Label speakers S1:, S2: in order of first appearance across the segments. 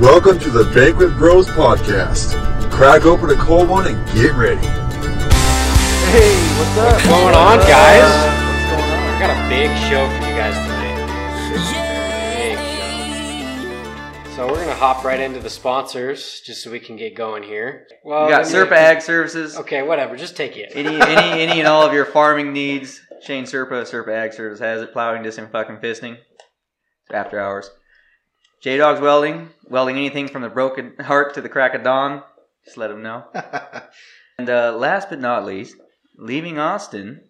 S1: Welcome to the Banquet Bros Podcast. Crack open a cold one and get ready.
S2: Hey, what's up?
S3: What's going on,
S2: What's
S3: guys?
S2: What's going on?
S3: I got a big show for you guys tonight. Big show. So we're gonna hop right into the sponsors, just so we can get going here. Well,
S2: We got
S3: let me-
S2: Serpa Ag Services.
S3: Okay, whatever. Just take it.
S2: Any, any, any, and all of your farming needs. Shane Serpa, Serpa Ag Service has it. Plowing, disinfecting, fisting. After hours. J Dogs Welding. Welding anything from the broken heart to the crack of dawn. Just let them know. and uh, last but not least, leaving Austin.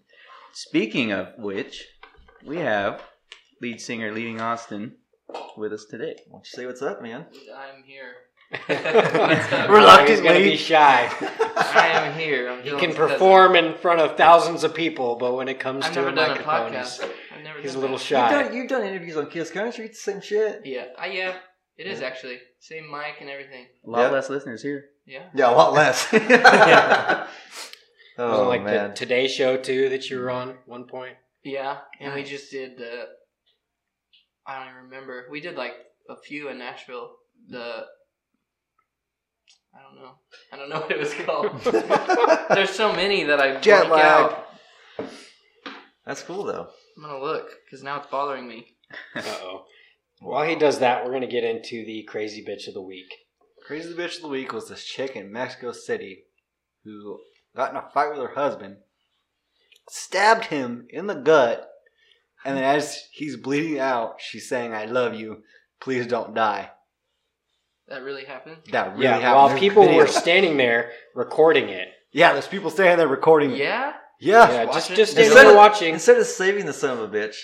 S2: Speaking of which, we have lead singer Leaving Austin with us today. Why don't you say what's up, man?
S4: I'm here.
S3: Reluctantly, he's gonna be shy.
S4: I am here. I'm
S3: He
S4: doing
S3: can
S4: this 'cause
S3: perform in front of thousands of people, but when it comes
S4: I've
S3: to
S4: never
S3: a
S4: done a
S3: microphone,
S4: podcast.
S3: He's,
S4: I've never
S3: he's a little
S4: that.
S3: shy.
S2: you've done interviews on Kiss Country. It's the same shit.
S4: Yeah, uh, yeah, it is actually same mic and everything.
S2: A lot
S5: Yeah.
S2: less listeners here.
S4: Yeah.
S5: Yeah, a lot less.
S2: Yeah.
S3: Wasn't
S5: oh
S3: like
S5: man.
S3: the Today Show too that you were on one point.
S4: Yeah, and we just did the. I don't even remember. We did like a few in Nashville. The. I don't know. I don't know what it was called. There's so many that I
S5: Jet
S4: blank
S5: lag.
S4: out.
S5: That's cool though.
S4: I'm gonna look because now it's bothering me.
S3: Uh oh. While he does that, we're gonna get into the crazy bitch of the week.
S5: Crazy bitch of the week was this chick in Mexico City who got in a fight with her husband, stabbed him in the gut, and then as he's bleeding out, she's saying, "I love you. Please don't die."
S4: That really happened.
S5: That really
S3: yeah,
S5: happened.
S3: while people
S5: video.
S3: were standing there recording it.
S5: yeah, there's people standing there recording. it.
S4: Yeah.
S5: Yeah.
S3: Yeah, just
S4: it.
S3: just
S5: Instead
S3: there
S5: of-
S3: watching.
S5: Instead of saving the son of a bitch.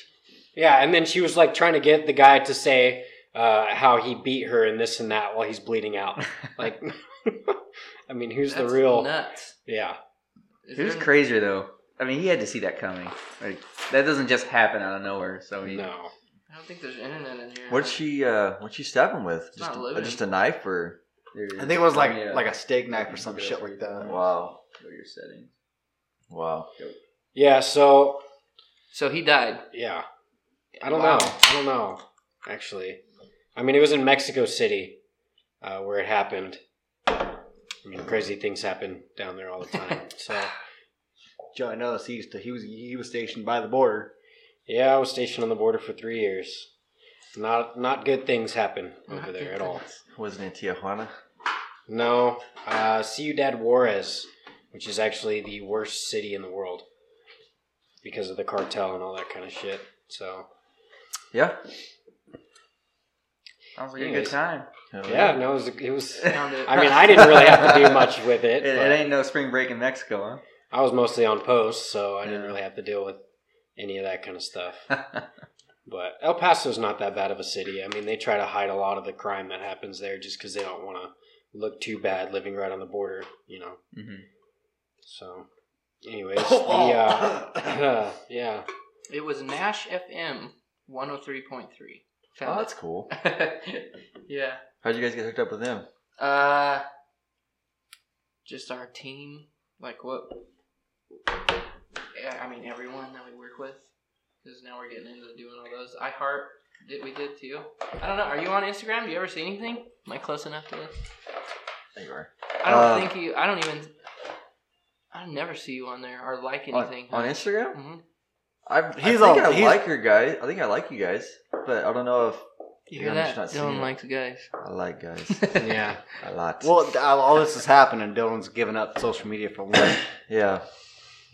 S3: Yeah, and then she was like trying to get the guy to say uh, how he beat her and this and that while he's bleeding out. Like, I mean, who's
S4: That's
S3: the real?
S4: nuts?
S3: Yeah,
S4: Is
S2: Who's
S4: there-
S2: crazier though? I mean, he had to see that coming. Like that doesn't just happen out of nowhere. So he,
S3: no.
S4: I don't think there's internet in here.
S5: What'd she? uh What'd she stab him with?
S4: It's
S5: Just,
S4: not
S5: a, just a knife or? I think it was like
S2: yeah.
S5: like a steak knife or some shit like that. Wow.
S2: Go to your settings.
S5: Wow.
S3: Yeah, so
S4: So he died.
S3: yeah, I don't
S4: Wow.
S3: know. I don't know. Actually, I mean, it was in Mexico City uh, where it happened. I mean, crazy things happen down there all the time. So
S5: Joe, I noticed he used to, he was he was stationed by the border.
S3: yeah, I was stationed on the border for three years. Not not good things happen over there at all.
S5: Wasn't in Tijuana.
S3: No, uh, Ciudad Juarez, which is actually the worst city in the world because of the cartel and all that kind of shit. So
S5: Yeah.
S2: Sounds like a good time.
S3: yeah, no, it was. It was
S4: Found.
S3: I mean, I didn't really have to do much with it.
S2: It, it ain't no spring break in Mexico, huh?
S3: I was mostly on post, so I didn't really have to deal with any of that kind of stuff. But El Paso's not that bad of a city. I mean, they try to hide a lot of the crime that happens there just because they don't want to look too bad living right on the border, you know.
S2: hmm
S3: So, anyways, the uh, yeah,
S4: It was Nash FM 103.3.
S5: Oh,
S4: Found
S5: that's cool.
S4: yeah.
S5: How'd you guys get hooked up with them?
S4: Uh, just our team. Like what? I mean everyone that we work with. Because now we're getting into doing all those. I heart did we did too. I don't know. Are you on Instagram? Do you ever see anything? Am I close enough to this?
S5: There you are.
S4: I don't
S5: Uh,
S4: think you. I don't even. I never see you on there or like
S5: On,
S4: anything.
S5: on Instagram?
S4: hmm
S5: I,
S6: He's
S5: I think
S6: on-
S5: I
S6: he's-
S5: like your guys. I think I like you guys, but I don't know if
S4: You
S5: Yeah,
S4: hear
S5: I'm just
S4: that?
S5: not seeing
S4: Dylan
S5: it.
S4: guys.
S5: I like guys
S3: yeah.
S5: a lot.
S6: Well, all this is happening. Dylan's giving up social media for one.
S5: yeah.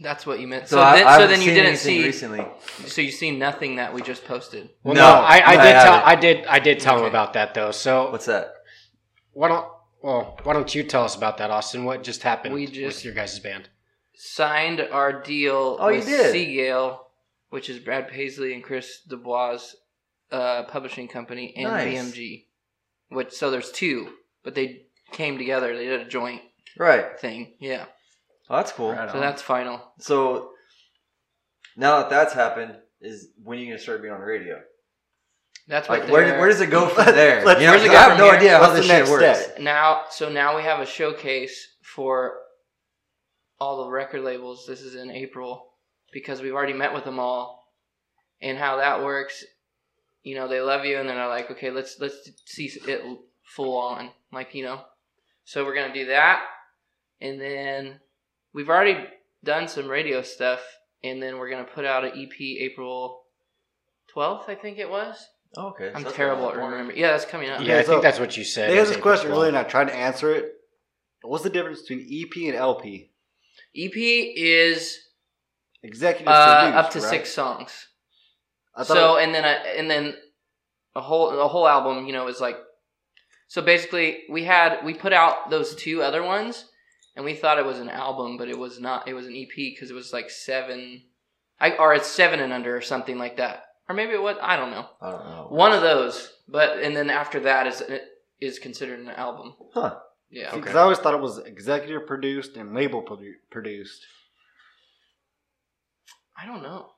S4: That's what you meant.
S5: So,
S4: So,
S5: I,
S4: then,
S5: I
S4: so then you
S5: seen
S4: didn't
S5: anything
S4: see.
S5: recently.
S4: So you see nothing that we just posted.
S3: Well,
S5: No,
S3: no, I, I
S5: I
S3: did tell. I did I did tell him about that though. So
S5: What's that?
S3: why don't well why don't you tell us about that, Austin? What just happened
S4: We
S3: with
S4: just-
S3: your guys' band?
S4: Signed our deal
S5: Oh, you
S4: with
S5: did?
S4: Sea Gayle, which is Brad Paisley and Chris Dubois' uh, publishing company, and
S5: Nice.
S4: BMG. Which so there's two, but they came together. They did a joint
S5: Right.
S4: thing. Yeah.
S5: Oh, that's cool.
S2: Right
S4: So that's final.
S5: So now that that's happened, is when are you gonna start being on the radio?
S4: That's what
S5: Like, where, where does it go from there?
S6: Let's-
S5: You know,
S4: where's it
S5: 'cause
S4: go
S5: I have
S4: from
S5: no
S4: here?
S5: idea how this
S6: the
S5: shit works.
S6: step?
S4: now so now we have a showcase for all the record labels this is in april because we've already met with them all and how that works you know they love you and then they're like okay let's let's see it full on, like you know. So we're gonna do that, and then we've already done some radio stuff, and then we're gonna put out an EP April twelfth, I think it was.
S7: Oh, okay. so
S4: I'm
S7: that's
S4: terrible at
S7: around the corner.
S4: remembering. Yeah, that's coming up.
S3: Yeah, I
S5: so
S3: think that's what you said.
S5: They
S3: It
S5: asked
S3: was
S5: this question
S3: 12th.
S5: earlier, and I tried to answer it. What's the difference between EP and LP?
S4: EP is
S5: Executive
S4: uh,
S5: produced,
S4: up to
S5: right?
S4: six songs.
S5: I thought
S4: So and then a, and then a whole the whole album, you know, is like so basically we had we put out those two other ones and we thought it was an album, but it was not. It was an EP because it was like seven, I or it's seven and under or something like that, or maybe it was. I don't know.
S7: I don't know.
S4: One of those, but and then after that is is considered an album.
S7: Huh.
S4: Yeah.
S5: because I always thought it was executive produced and label produ- produced.
S4: I don't know,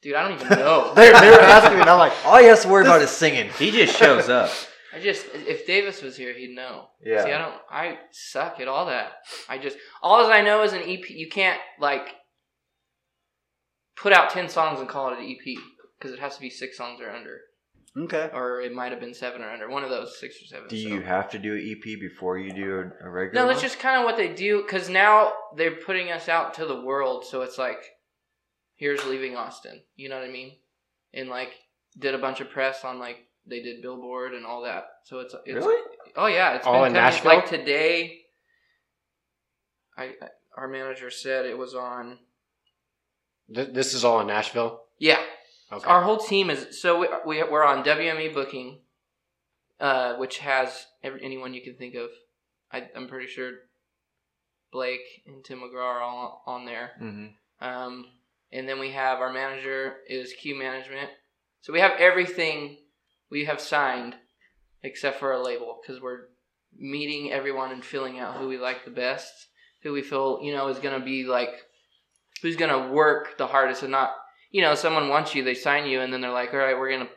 S4: dude. I don't even know.
S5: they, they were asking me, and I'm like,
S7: All he has to worry about is singing.
S2: He just shows up.
S4: I just if Davis was here, he'd know.
S7: Yeah.
S4: See, I don't. I suck at all that. I just all as I know is an EP. You can't like put out ten songs and call it an EP because it has to be six songs or under,
S5: okay.
S4: or it might have been seven or under. One of those, six or seven.
S7: Do
S4: so.
S7: you have to do an EP before you do a, a regular?
S4: No, that's
S7: one?
S4: just kind of what they do because now they're putting us out to the world. So it's like, here's leaving Austin. You know what I mean? And like, did a bunch of press on like they did Billboard and all that. So it's, it's
S7: really.
S4: Oh yeah, it's
S3: All
S4: been
S3: in Nashville?
S4: Like today, I, I our manager said it was on.
S3: Th- This is all in Nashville.
S4: Yeah,
S3: Okay.
S4: our whole team is so we, we we're on WME booking, uh, which has every, anyone you can think of. I, I'm pretty sure Blake and Tim McGraw are all on there.
S7: Mm-hmm.
S4: Um, and then we have our manager is Q Management. So we have everything we have signed except for a label because we're meeting everyone and filling out who we like the best, who we feel you know is gonna be like, who's gonna work the hardest and not you know someone wants you they sign you and then they're like all right we're gonna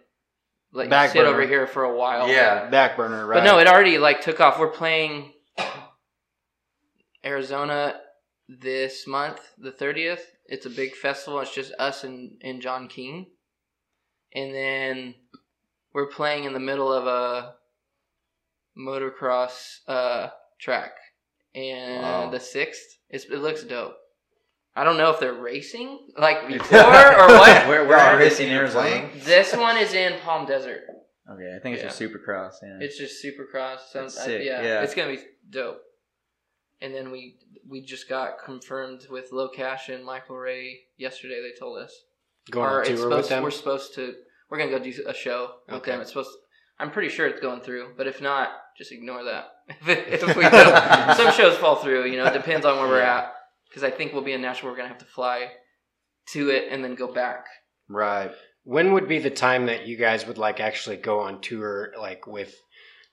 S4: let you sit
S5: burner.
S4: over here for a while
S7: Yeah.
S5: Back burner, right?
S4: but no, it already like took off. We're playing Arizona this month, the thirtieth. It's a big festival. It's just us and, and John King. And then we're playing in the middle of a motocross uh, track. And
S7: Wow.
S4: the sixth, it looks dope. I don't know if they're racing like before or what.
S2: Where,
S7: Y'all
S2: where are
S7: are racing
S2: in
S7: in
S2: Arizona?
S7: playing?
S4: This one is in Palm Desert.
S2: Okay, I think it's
S4: Yeah.
S2: just Supercross. Yeah.
S4: It's just Supercross. Some,
S2: That's
S4: I-
S2: sick,
S4: yeah,
S2: yeah.
S4: it's gonna be dope. And then we we just got confirmed with LOCASH and Michael Ray yesterday. They told us,
S3: Going
S4: Or
S3: on
S4: it's
S3: tour
S4: supposed
S3: with them.
S4: we're supposed to we're gonna go do a show with
S3: Okay.
S4: them. It's supposed. I'm pretty sure it's going through, but if not, just ignore that. if we don't, some shows fall through. You know, it depends on where we're at. Because I think we'll be in Nashville. We're gonna have to fly to it and then go back.
S5: right.
S3: When would be the time that you guys would like actually go on tour, like with,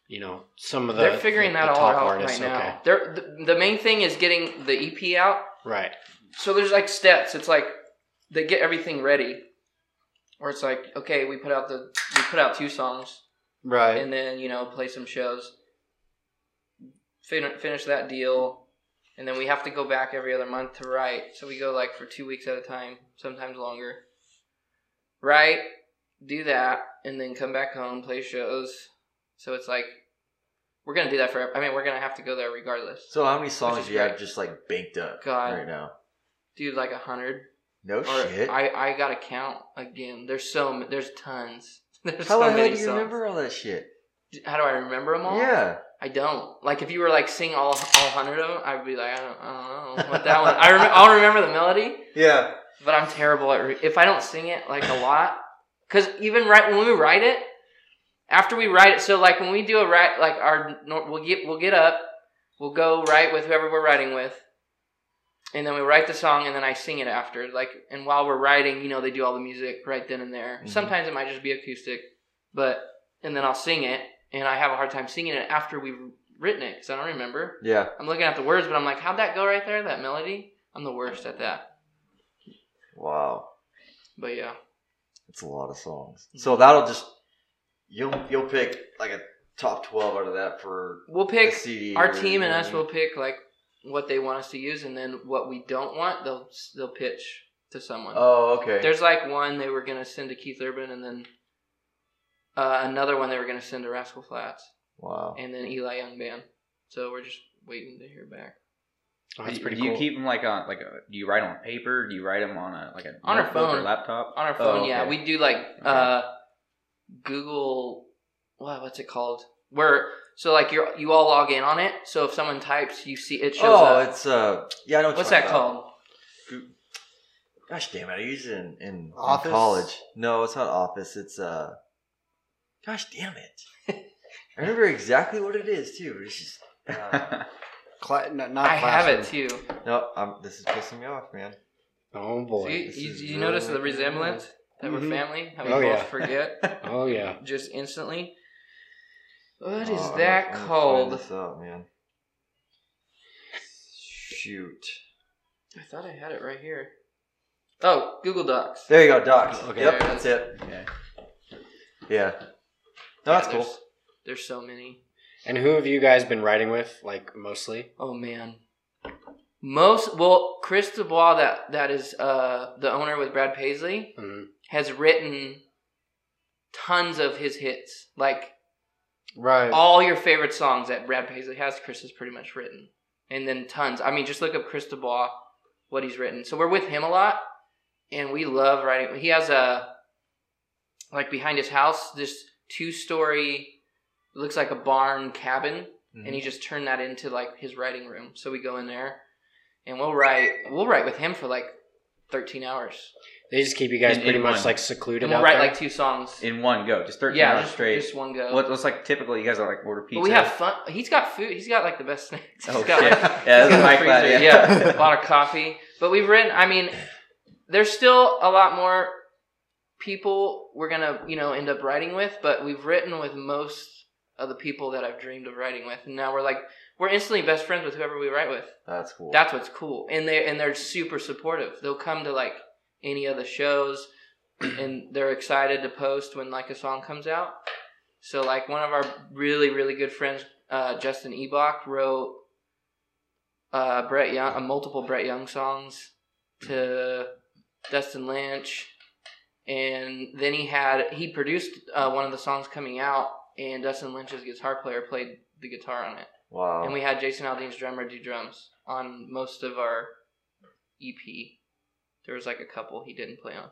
S3: you know, some of the
S4: They're figuring
S3: the
S4: that all out
S3: artists?
S4: right now.
S3: Okay.
S4: They're, the, the main thing is getting the EP out
S3: Right.
S4: so there's like steps. It's like they get everything ready, or it's like okay, we put out the we put out two songs,
S5: Right.
S4: and then you know play some shows, fin- finish that deal, and then we have to go back every other month to write. So we go like for two weeks at a time, sometimes longer. Write, do that, and then come back home, play shows. So it's like we're gonna do that for. I mean, we're gonna have to go there regardless.
S7: So how many songs do you have just like banked up
S4: God.
S7: right now?
S4: Dude, like a hundred.
S7: No
S4: Or
S7: shit.
S4: I I gotta count again. There's so there's tons. There's
S7: how
S4: so
S7: the hell do you
S4: songs.
S7: remember all that shit?
S4: How do I remember them all?
S7: Yeah.
S4: I don't. Like if you were like sing all all hundred of them, I'd be like I don't I don't know what that one. I rem- I'll remember the melody,
S7: Yeah.
S4: but I'm terrible at re- if I don't sing it like a lot. Cause even right when we write it, after we write it, so like when we do a write like our we'll get we'll get up, we'll go write with whoever we're writing with, and then we write the song and then I sing it after. Like and while we're writing, you know, they do all the music right then and there.
S7: Mhm.
S4: Sometimes it might just be acoustic, but and then I'll sing it, and I have a hard time singing it after we've written it because I don't remember.
S7: Yeah.
S4: I'm looking at the words, but I'm like, how'd that go right there? That melody? I'm the worst at that.
S7: Wow.
S4: But yeah,
S7: It's a lot of songs.
S4: Mm-hmm.
S7: So that'll just you'll you'll pick like a top twelve out of that for
S4: we'll pick our team and us will pick like what they want us to use, and then what we don't want, they'll they'll pitch to someone.
S7: Oh, okay.
S4: There's like one they were gonna send to Keith Urban, and then uh, another one they were gonna send to Rascal Flatts.
S7: Wow.
S4: and then Eli Young Band. So we're just waiting to hear back.
S3: Oh, that's pretty
S2: do you
S3: cool.
S2: keep them like on like a, do you write them on paper? Do you write them on a like a
S4: On our
S2: phone or laptop?
S4: On our
S2: Oh,
S4: phone, yeah, we do like uh, Google. What what's it called? Where so like you are you all log in on it. So if someone types, you see it shows
S7: Oh,
S4: up.
S7: it's uh, yeah, I know. What
S4: What's that
S7: about.
S4: called?
S7: Gosh damn it! I used it in, in,
S5: Office?
S7: in college. No, it's not Office. It's uh. Gosh damn it! I remember exactly what it is too. It's just uh,
S5: Cla- n- not
S4: I have it
S5: classroom.
S4: too.
S7: no. I'm, this is pissing me off, man.
S3: oh boy.
S4: See,
S7: this
S4: you, you
S7: really
S4: notice the
S7: making me
S4: resemblance that we're
S3: Mhm.
S4: family? How we
S3: Oh,
S4: both
S3: yeah.
S4: forget
S3: Oh yeah.
S4: just instantly. What is
S7: Oh, I'm
S4: that
S7: gonna- I'm gonna find
S4: called?
S7: This up, man. Shoot.
S4: I thought I had it right here. Oh, Google Docs.
S7: There you go, Docs.
S3: Okay.
S7: Yep, that's it.
S2: Okay.
S7: Yeah. No, that's cool.
S4: There's, there's so many.
S3: And who have you guys been writing with? Like mostly?
S4: Oh man. Most well, Chris Dubois, that that is uh, the owner with Brad Paisley,
S3: hmm
S4: has written tons of his hits. Like
S5: Right.
S4: all your favorite songs that Brad Paisley has, Chris has pretty much written, and then tons. I mean, just look up Chris Dubois, what he's written. So we're with him a lot, and we love writing. He has a like behind his house this two story, looks like a barn cabin, and he mm-hmm. just turned that into like his writing room. So we go in there, and we'll write. We'll write with him for like thirteen hours,
S3: They just keep you guys
S2: In-
S3: pretty
S2: in
S3: much
S2: one.
S3: like secluded
S4: and we'll
S3: out
S4: write
S3: there.
S4: like two songs.
S2: In one go, just thirteen
S4: yeah,
S2: hours
S4: just,
S2: straight.
S4: just one go.
S2: What, what's like typically you guys are like order pizza?
S4: But we have fun. He's got food. He's got like the best snacks. He's
S2: Oh
S4: got,
S2: shit!
S4: like,
S2: yeah,
S4: he's
S2: my
S4: a
S2: class.
S4: freezer,
S2: Yeah.
S4: a lot of coffee. But we've written. I mean, there's still a lot more people we're gonna you know end up writing with, but we've written with most of the people that I've dreamed of writing with, and now we're like we're instantly best friends with whoever we write with.
S7: That's cool.
S4: That's what's cool, and they and they're super supportive. They'll come to like any of the shows, and they're excited to post when like a song comes out. So like one of our really really good friends, uh, Justin Ebach, wrote uh, Brett Young, uh, multiple Brett Young songs to Dustin Lynch, and then he had he produced uh, one of the songs coming out, and Dustin Lynch's guitar player played the guitar on it.
S7: wow.
S4: And we had Jason Aldean's drummer do drums on most of our EP. There was like a couple he didn't play on.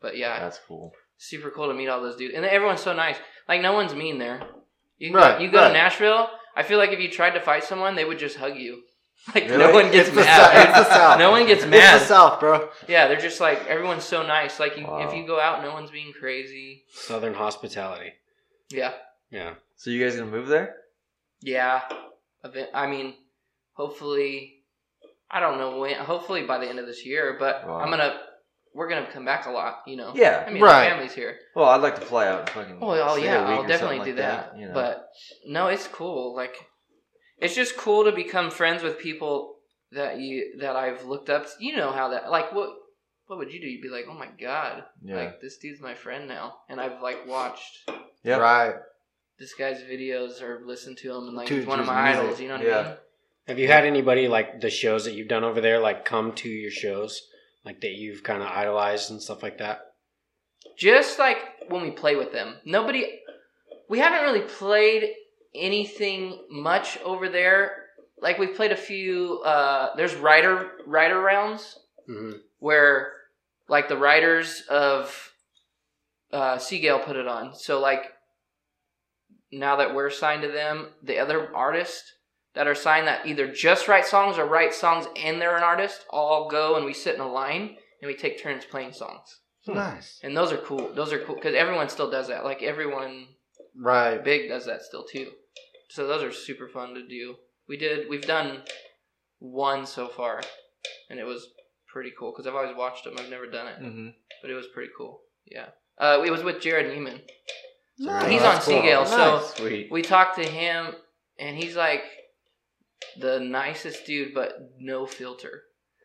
S4: But yeah,
S7: That's cool.
S4: super cool to meet all those dudes. And everyone's so nice. Like no one's mean there. You
S5: Right,
S4: go, you go
S5: right.
S4: to Nashville, I feel like if you tried to fight someone, they would just hug you. Like no
S7: Really?
S4: one gets
S5: It's the
S4: mad.
S5: South. It's the South.
S4: No one gets
S5: It's
S4: mad.
S5: the South, bro.
S4: Yeah, they're just like everyone's so nice. Like you,
S7: Wow.
S4: if you go out, no one's being crazy.
S3: Southern hospitality.
S4: Yeah,
S3: Yeah.
S7: So you guys gonna move there?
S4: Yeah, I mean, hopefully, I don't know when. Hopefully by the end of this year, but
S7: Wow.
S4: I'm gonna. We're gonna come back a lot, you know.
S7: Yeah.
S4: I mean,
S5: Right.
S4: our family's here.
S7: Well, I'd like to fly out and fucking.
S4: Oh, oh yeah, I'll definitely do
S7: like
S4: that.
S7: you know.
S4: But no, it's cool. Like, it's just cool to become friends with people that you that I've looked up. You know how that like what what would you do? You'd be like, oh my god,
S7: yeah.
S4: like this dude's my friend now, and I've like watched
S7: Yep.
S5: Right.
S4: this guy's videos or listened to him, and like
S5: To-
S4: he's one of my
S5: his
S4: idols. You know what
S7: Yeah.
S4: I mean?
S3: Have you had anybody like the shows that you've done over there like come to your shows? Like that you've kind of idolized and stuff like that?
S4: just like when we play with them nobody we haven't really played anything much over there like we've played a few uh there's writer writer rounds
S3: hmm
S4: where like the writers of uh Sea Gayle put it on so like now that we're signed to them the other artists that are signed that either just write songs or write songs and they're an artist all go and we sit in a line and we take turns playing songs
S5: Nice.
S4: and those are cool. Those are cool because everyone still does that. Like everyone
S5: Right.
S4: big does that still too. So those are super fun to do. We did. We've done one so far, and it was pretty cool because I've always watched them. I've never done it,
S7: Mm-hmm.
S4: but it was pretty cool. Yeah. Uh, it was with Jerrod Niemann.
S5: Nice.
S4: He's
S5: Oh,
S4: on
S5: that's cool.
S4: Sea Gayle, so
S5: Nice.
S2: Sweet.
S4: we talked to him, and he's like the nicest dude, but no filter.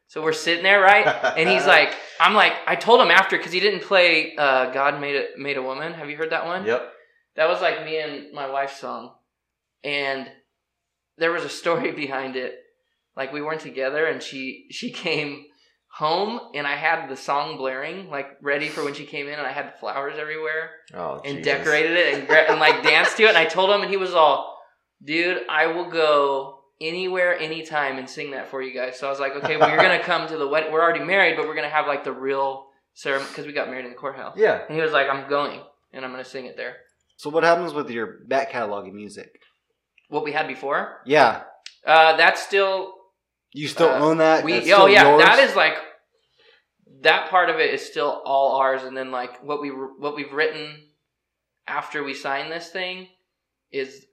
S4: So we're sitting there, right? And he's like, I'm like, I told him after because he didn't play uh, "God Made a Made a Woman." Have you heard that one?
S7: Yep.
S4: That was like me and my wife's song, and there was a story behind it. Like we weren't together, and she she came home, and I had the song blaring, like ready for when she came in, and I had flowers everywhere
S7: Oh,
S4: and
S7: Jesus.
S4: decorated it and, and like danced to it. And I told him, and he was all, dude, I will go anywhere, anytime, and sing that for you guys. So I was like, okay, well, you're gonna come to the wedding. We're already married, but we're gonna have like the real ceremony because we got married in the courthouse.
S7: Yeah.
S4: And he was like, I'm going, and I'm gonna sing it there.
S5: So what happens with your back catalog of music?
S4: What we had before,
S5: Yeah,
S4: uh, that's still
S5: you still
S4: Uh,
S5: own that.
S4: we. Oh yeah,
S5: yours?
S4: that is like that part of it is still all ours, and then like what we what we've written after we sign this thing is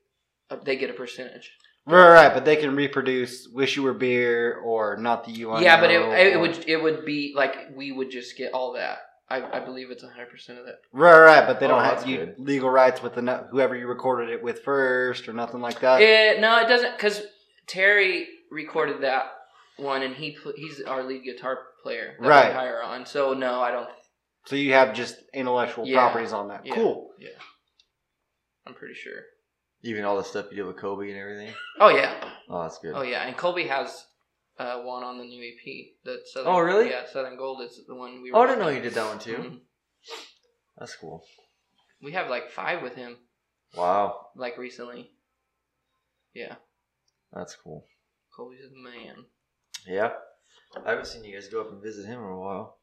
S4: uh, they get a percentage.
S5: right, right. But they can reproduce "Wish You Were Beer" or "Not the You I
S4: yeah, but it,
S5: Know,"
S4: it would it would be like we would just get all that. I, I believe it's hundred percent of that.
S5: Right, right. But they
S7: Oh,
S5: don't
S7: that's
S5: have you
S7: good.
S5: legal rights with the no- whoever you recorded it with first or nothing like that.
S4: It, no, it doesn't because Terry recorded that one, and he pl- he's our lead guitar player that
S5: Right.
S4: we hire on. So no, I don't.
S5: So you have just intellectual
S4: Yeah.
S5: properties on that.
S4: Yeah.
S5: Cool.
S4: Yeah, I'm pretty sure.
S7: Even all the stuff you did with Kobe and everything.
S4: Oh yeah,
S7: Oh, that's good.
S4: oh yeah, and Colby has uh, one on the new EP. That Southern,
S7: Oh, really?
S4: Yeah, Southern Gold is the one we.
S7: Oh, I didn't know you did that one too.
S4: Mhm.
S7: That's cool.
S4: We have like five with him,
S7: Wow,
S4: like recently. Yeah,
S7: that's cool.
S4: Colby's the man.
S7: Yeah, I haven't seen you guys go up and visit him in a while.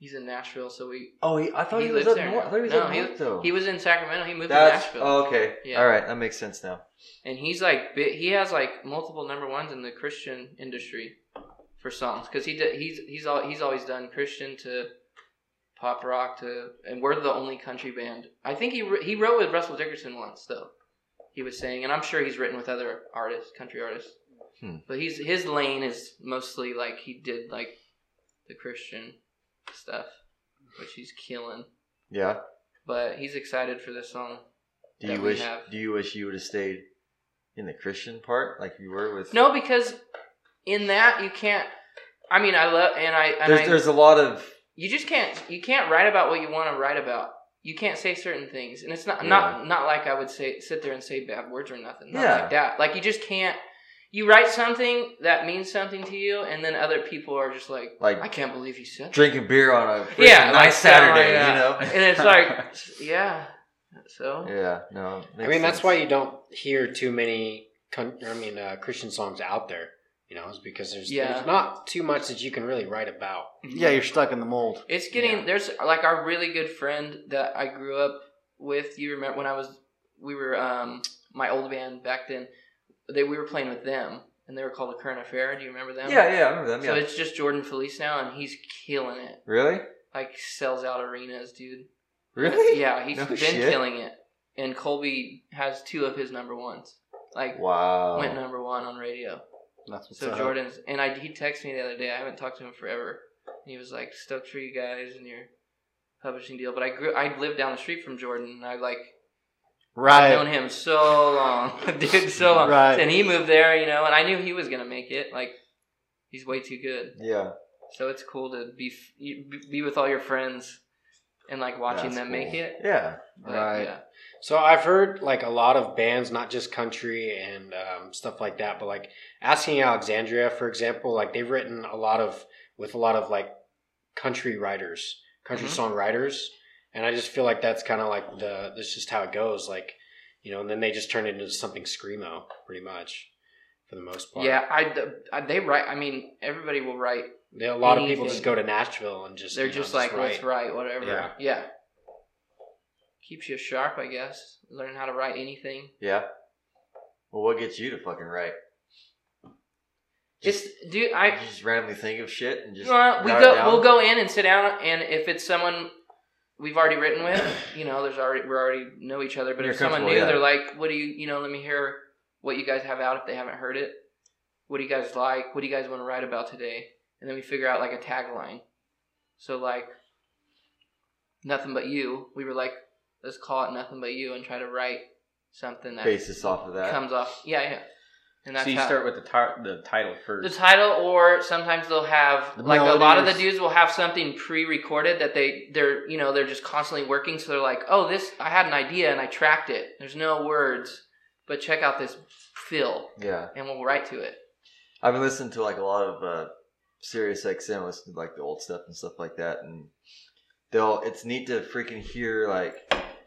S4: He's in Nashville, so we.
S7: Oh, he, I thought
S4: He
S7: he, was up
S4: there
S7: north. I thought he was
S4: No,
S7: up
S4: he-
S7: north though.
S4: He was in Sacramento. He moved
S7: That's
S4: to Nashville.
S7: oh, okay.
S4: Yeah.
S7: All right, that makes sense now.
S4: and he's like he has like multiple number ones in the Christian industry for songs because he did, he's he's all he's always done Christian to pop rock to and we're the only country band. I think he he wrote with Russell Dickerson once though. He was saying, and I'm sure he's written with other artists, country artists.
S7: Hmm.
S4: But he's his lane is mostly like he did like the Christian stuff, which he's killing.
S7: Yeah.
S4: But he's excited for this song.
S7: Do you wish?
S4: have.
S7: Do you wish you would have stayed in the Christian part like you were with?
S4: No, because in that you can't. I mean, I love and I and
S7: There's
S4: I,
S7: there's a lot of
S4: you just can't you can't write about what you want to write about. You can't say certain things, and it's not
S7: Yeah.
S4: not not like I would say sit there and say bad words or nothing. Not
S7: Yeah.
S4: like that. Like you just can't. You write something that means something to you, and then other people are just like,
S7: like
S4: I can't believe you said. that."
S7: drinking beer on a
S4: Yeah,
S7: nice
S4: like
S7: Saturday,
S4: that.
S7: you know.
S4: And it's like, yeah. So
S7: yeah, no.
S3: I mean, that's why you don't hear too many, con- I mean, uh, Christian songs out there. You know, is because there's
S4: Yeah.
S3: there's not too much that you can really write about.
S5: Yeah, you're stuck in the mold.
S4: It's getting
S3: Yeah.
S4: there's like our really good friend that I grew up with. You remember when I was we were um my old band back then. They we were playing with them and they were called the Current Affair. Do you remember them?
S7: Yeah, yeah, I remember them.
S4: So
S7: Yeah.
S4: it's just Jordan Feliz now and he's killing it.
S7: really,
S4: Like sells out arenas, dude.
S7: really.
S4: Yeah, he's
S7: No
S4: been
S7: shit.
S4: killing it. And Colby has two of his number ones. Like
S7: Wow.
S4: went number one on radio.
S5: That's what's
S4: So
S5: up.
S4: Jordan's and I he texted me the other day. I haven't talked to him forever. And he was like stoked for you guys and your publishing deal. But I grew I lived down the street from Jordan and I like I've known him so long, dude, so long.
S5: Right.
S4: And he moved there, you know, and I knew he was gonna make it. Like he's way too good.
S7: Yeah.
S4: So it's cool to be f- be with all your friends and like watching
S7: That's
S4: them make it.
S7: Yeah.
S4: But,
S5: Right.
S4: Yeah.
S3: So I've heard like a lot of bands, not just country and um, stuff like that, but like Asking Alexandria, for example, like they've written a lot of with a lot of like country writers, country
S4: Mhm.
S3: songwriters, and I just feel like that's kind of like the that's just how it goes, like you know, and then they just turn it into something screamo, pretty much, for the most part.
S4: Yeah, I, I they write. I mean, everybody will write.
S3: They- a lot of people just go to Nashville and just
S4: They're
S3: you know,
S4: just like, let's
S3: write.
S4: write whatever.
S3: Yeah.
S4: yeah. Keeps you sharp, I guess. Learn how to write anything.
S7: Yeah. Well, what gets you to fucking write?
S4: It's dude. I
S7: just randomly think of shit and just
S4: well, we go. We'll go in and sit down, and if it's someone we've already written with, you know, there's already we already know each other. But
S7: You're
S4: if someone new,
S7: yeah.
S4: they're like, "What do you, you know? Let me hear what you guys have out if they haven't heard it. What do you guys like? What do you guys want to write about today?" And then we figure out like a tagline. So like, nothing but you. We were like, let's call it nothing but you, and try to write something that
S7: basis off of that.
S4: comes off. Yeah, yeah. And that's
S2: so you
S4: how,
S2: start with the tar- the title
S4: the title or sometimes they'll have
S5: The
S4: like a lot of the dudes will have something pre-recorded that they they're you know they're just constantly working. So they're like oh this i had an idea and i tracked it. There's no words but check out this fill.
S7: Yeah.
S4: and we'll write to it.
S7: I've been listening to like a lot of uh, Sirius XM, listen to like the old stuff and stuff like that, and they'll. It's neat to freaking hear like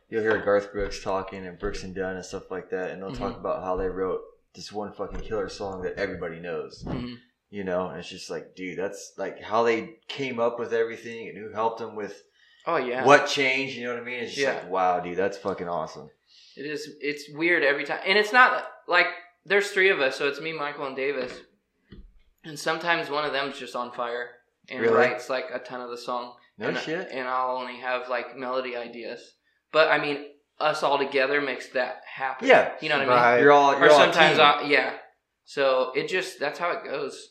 S7: you'll hear Garth Brooks talking and Brooks and Dunn and stuff like that, and they'll
S4: Mm-hmm.
S7: talk about how they wrote this one fucking killer song that everybody knows.
S4: Mhm.
S7: You know, and it's just like, dude, that's like how they came up with everything and who helped them with
S4: Oh yeah.
S7: what changed. You know what I mean? It's just
S4: Yeah.
S7: like, wow, dude, that's fucking awesome.
S4: It is. It's weird every time, and it's not like there's three of us, so it's me, Michael, and Davis, and sometimes one of them's just on fire and
S7: Really?
S4: writes like a ton of the song.
S7: No
S4: and,
S7: shit.
S4: And I'll only have like melody ideas, but I mean, us all together makes that happen.
S7: Yeah.
S4: you know what I mean.
S7: You're all. You're
S4: Or
S7: all a
S4: sometimes,
S7: team.
S4: I, yeah. So it just that's how it goes.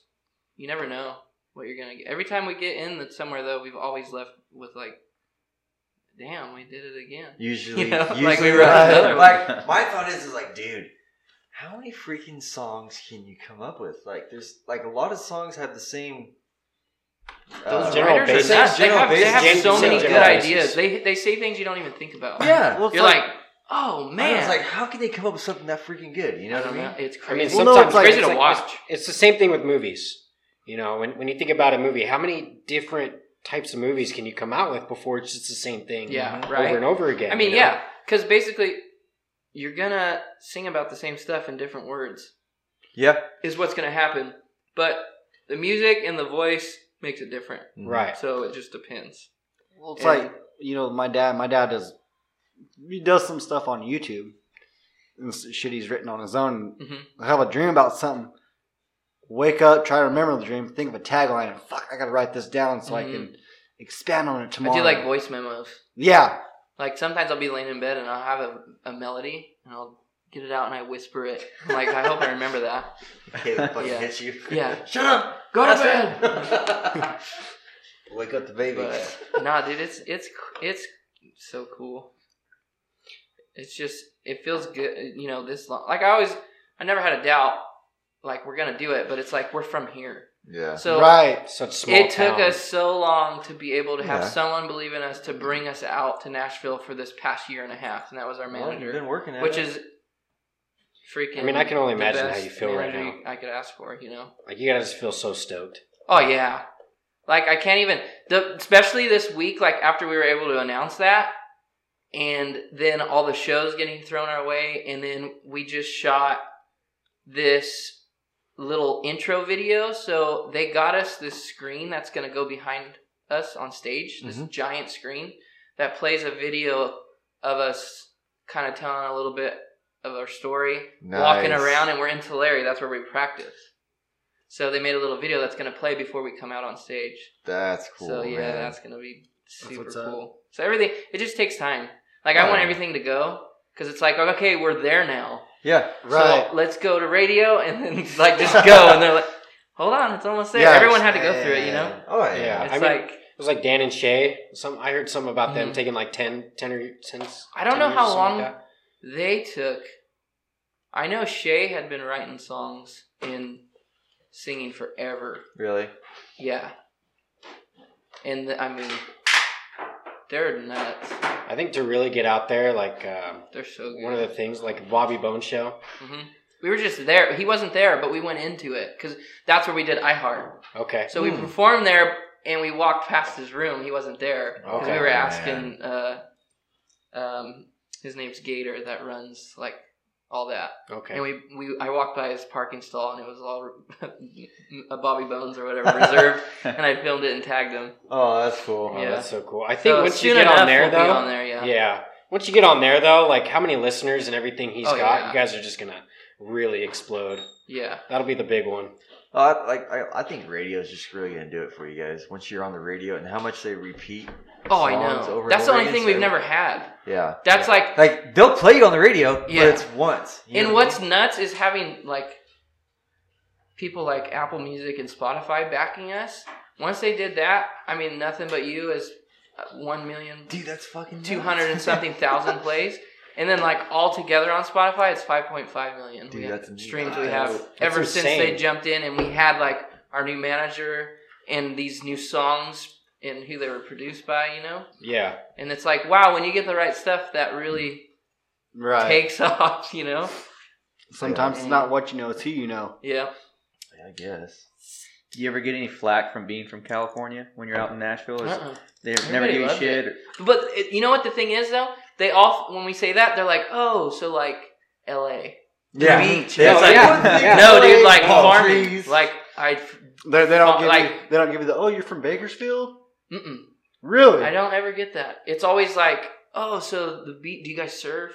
S4: You never know what you're gonna get. Every time we get in that somewhere though, we've always left with like, "Damn, we did it again."
S7: Usually,
S4: You know, like
S7: usually
S4: we wrote
S5: another
S7: like my thought is, is like, dude, how many freaking songs can you come up with? Like, there's like a lot of songs have the same.
S4: Those
S7: uh,
S3: General
S4: writers are nuts. They
S7: General
S4: have, they have
S3: basics.
S4: so many
S3: General
S4: good
S3: basics.
S4: ideas. They they say things you don't even think about.
S7: Yeah, well, it's
S4: You're like, oh
S7: man,
S4: man,
S7: it's like, how can they come up with something that freaking good? You know what I mean?
S4: know. It's
S3: I mean,
S4: crazy.
S5: Well, no,
S3: sometimes
S5: it's like-
S4: crazy
S3: it's
S4: to
S3: like-
S4: watch.
S3: It's, it's the same thing with movies. You know, when when you think about a movie, how many different types of movies can you come out with before it's just the same thing?
S4: Yeah,
S3: over
S4: right.
S3: and over again.
S4: I mean,
S3: you know?
S4: yeah, because basically, you're gonna sing about the same stuff in different words.
S7: Yeah,
S4: Is what's gonna happen, but the music and the voice makes it different.
S3: right.
S4: So it just depends.
S5: Well, it's
S4: And-
S5: like you know, my dad. My dad does. He does some stuff on YouTube. And shit he's written on his own.
S4: Mhm.
S5: I have a dream about something. Wake up, try to remember the dream, think of a tagline, and fuck, I gotta write this down so I
S4: Mhm.
S5: can expand on it tomorrow.
S4: I do like voice memos.
S5: yeah,
S4: Like sometimes I'll be laying in bed and I'll have a, a melody and I'll get it out and I whisper it. I'm like, I hope I remember that.
S7: Caleb fucking
S4: Yeah.
S7: hits you.
S4: Yeah.
S7: Shut up.
S4: Go to bed.
S7: it. Wake up the baby.
S4: But nah, dude, it's it's it's so cool. It's just it feels good, you know. This long, like I always, I never had a doubt, like we're gonna do it, but it's like we're from here,
S7: yeah.
S4: so
S5: right.
S3: Such small.
S4: it took
S3: town.
S4: us so long to be able to have
S7: Yeah.
S4: someone believe in us to bring us out to Nashville for this past year and a half, and that was our
S7: Well, you've
S4: manager,
S7: been working at
S4: which
S7: it.
S4: is freaking.
S3: I mean, I can only imagine how you feel right
S4: now. I could ask for, you know.
S3: like you guys feel so stoked.
S4: Oh yeah. Like I can't even the especially this week, like after we were able to announce that and then all the shows getting thrown our way and then we just shot this little intro video. So they got us this screen that's gonna go behind us on stage, this
S7: Mhm.
S4: giant screen that plays a video of us kind of telling a little bit of our story walking around and we're in Tulare. That's where we practice. So they made a little video that's going to play before we come out on stage.
S7: That's cool.
S4: so yeah,
S7: man.
S4: that's going to be super
S5: what's up.
S4: cool. So everything it just takes time. Like I
S7: Oh,
S4: want
S7: yeah.
S4: everything to go because it's like okay, we're there now.
S7: yeah.
S5: Right.
S4: So let's go to radio and then like just go and they're like, hold on, it's almost there.
S5: Yeah,
S4: Everyone had to go through it, you know.
S7: Oh yeah.
S3: Yeah.
S4: It's
S3: I mean,
S4: like
S3: It was like Dan and Shay. Some I heard some about them
S4: Mhm.
S3: taking like 10, 10 or since.
S4: I don't
S3: 10
S4: know how long
S3: like that.
S4: They took. I know Shay had been writing songs and singing forever.
S7: Really?
S4: Yeah. And the, I mean, they're nuts.
S3: I think to really get out there, like um,
S4: They're so good.
S3: one of the things, like Bobby Bone show.
S4: hmm We were just there. He wasn't there, but we went into it because that's where we did iHeart.
S3: Okay.
S4: So we
S7: Hmm.
S4: performed there, and we walked past his room. He wasn't there because
S3: Okay.
S4: we were asking. Uh, um, his name's Gator that runs like all that.
S3: Okay.
S4: And we, we I walked by his parking stall and it was all a Bobby Bones or whatever reserved, and I filmed it and tagged him.
S7: Oh, that's cool.
S3: Oh,
S4: yeah.
S3: that's so cool. I think
S4: So
S3: once you get on there, though,
S4: on there, yeah.
S3: yeah. Once you get on there, though, like how many listeners and everything he's
S4: Oh,
S3: got,
S4: yeah.
S3: you guys are just gonna really explode.
S4: Yeah.
S3: That'll be the big one.
S7: Uh, I- like I, I think radio is just really gonna do it for you guys once you're on the radio and how much they repeat.
S4: Oh, I
S7: songs
S4: know.
S7: over and
S4: That's the
S7: over
S4: only
S7: again,
S4: thing we've never had.
S7: Yeah.
S4: That's like,
S7: Like they'll play you on the radio,
S4: Yeah.
S7: but it's once. you know
S4: and
S7: what I
S4: what's nuts is having like people like Apple Music and Spotify backing us. Once they did that, I mean, nothing but you is uh, one million?
S7: Dude, that's fucking
S4: two hundred and something thousand plays. And then, like all together on Spotify, it's five point five million.
S7: Dude,
S4: we have
S7: that's insane.
S4: streams we have
S3: that's
S4: ever since they jumped in, and we had like our new manager and these new songs and who they were produced by, you know.
S3: Yeah.
S4: And it's like, wow, when you get the right stuff, that really
S5: Right.
S4: takes off, you know.
S5: Sometimes it's not what you know, it's who you know.
S4: Yeah.
S7: I guess.
S2: Do you ever get any flack from being from California when you're out in Nashville? Is-
S4: Uh-uh.
S2: They never give you shit.
S4: it. But it, you know what the thing is though? They all when we say that they're like, oh, so like L.A. The
S7: Yeah.
S4: beach.
S7: Yeah,
S4: It's
S3: Oh,
S4: like,
S3: yeah, yeah.
S4: no, dude, like oh,
S7: Palm
S4: farming.
S7: trees.
S4: Like I,
S5: They, they don't
S4: Oh,
S5: give
S4: like-
S5: you. They don't give you the. Oh, you're from Bakersfield.
S4: mm-mm.
S5: Really?
S4: I don't ever get that. It's always like, oh, so the beach. Do you guys surf?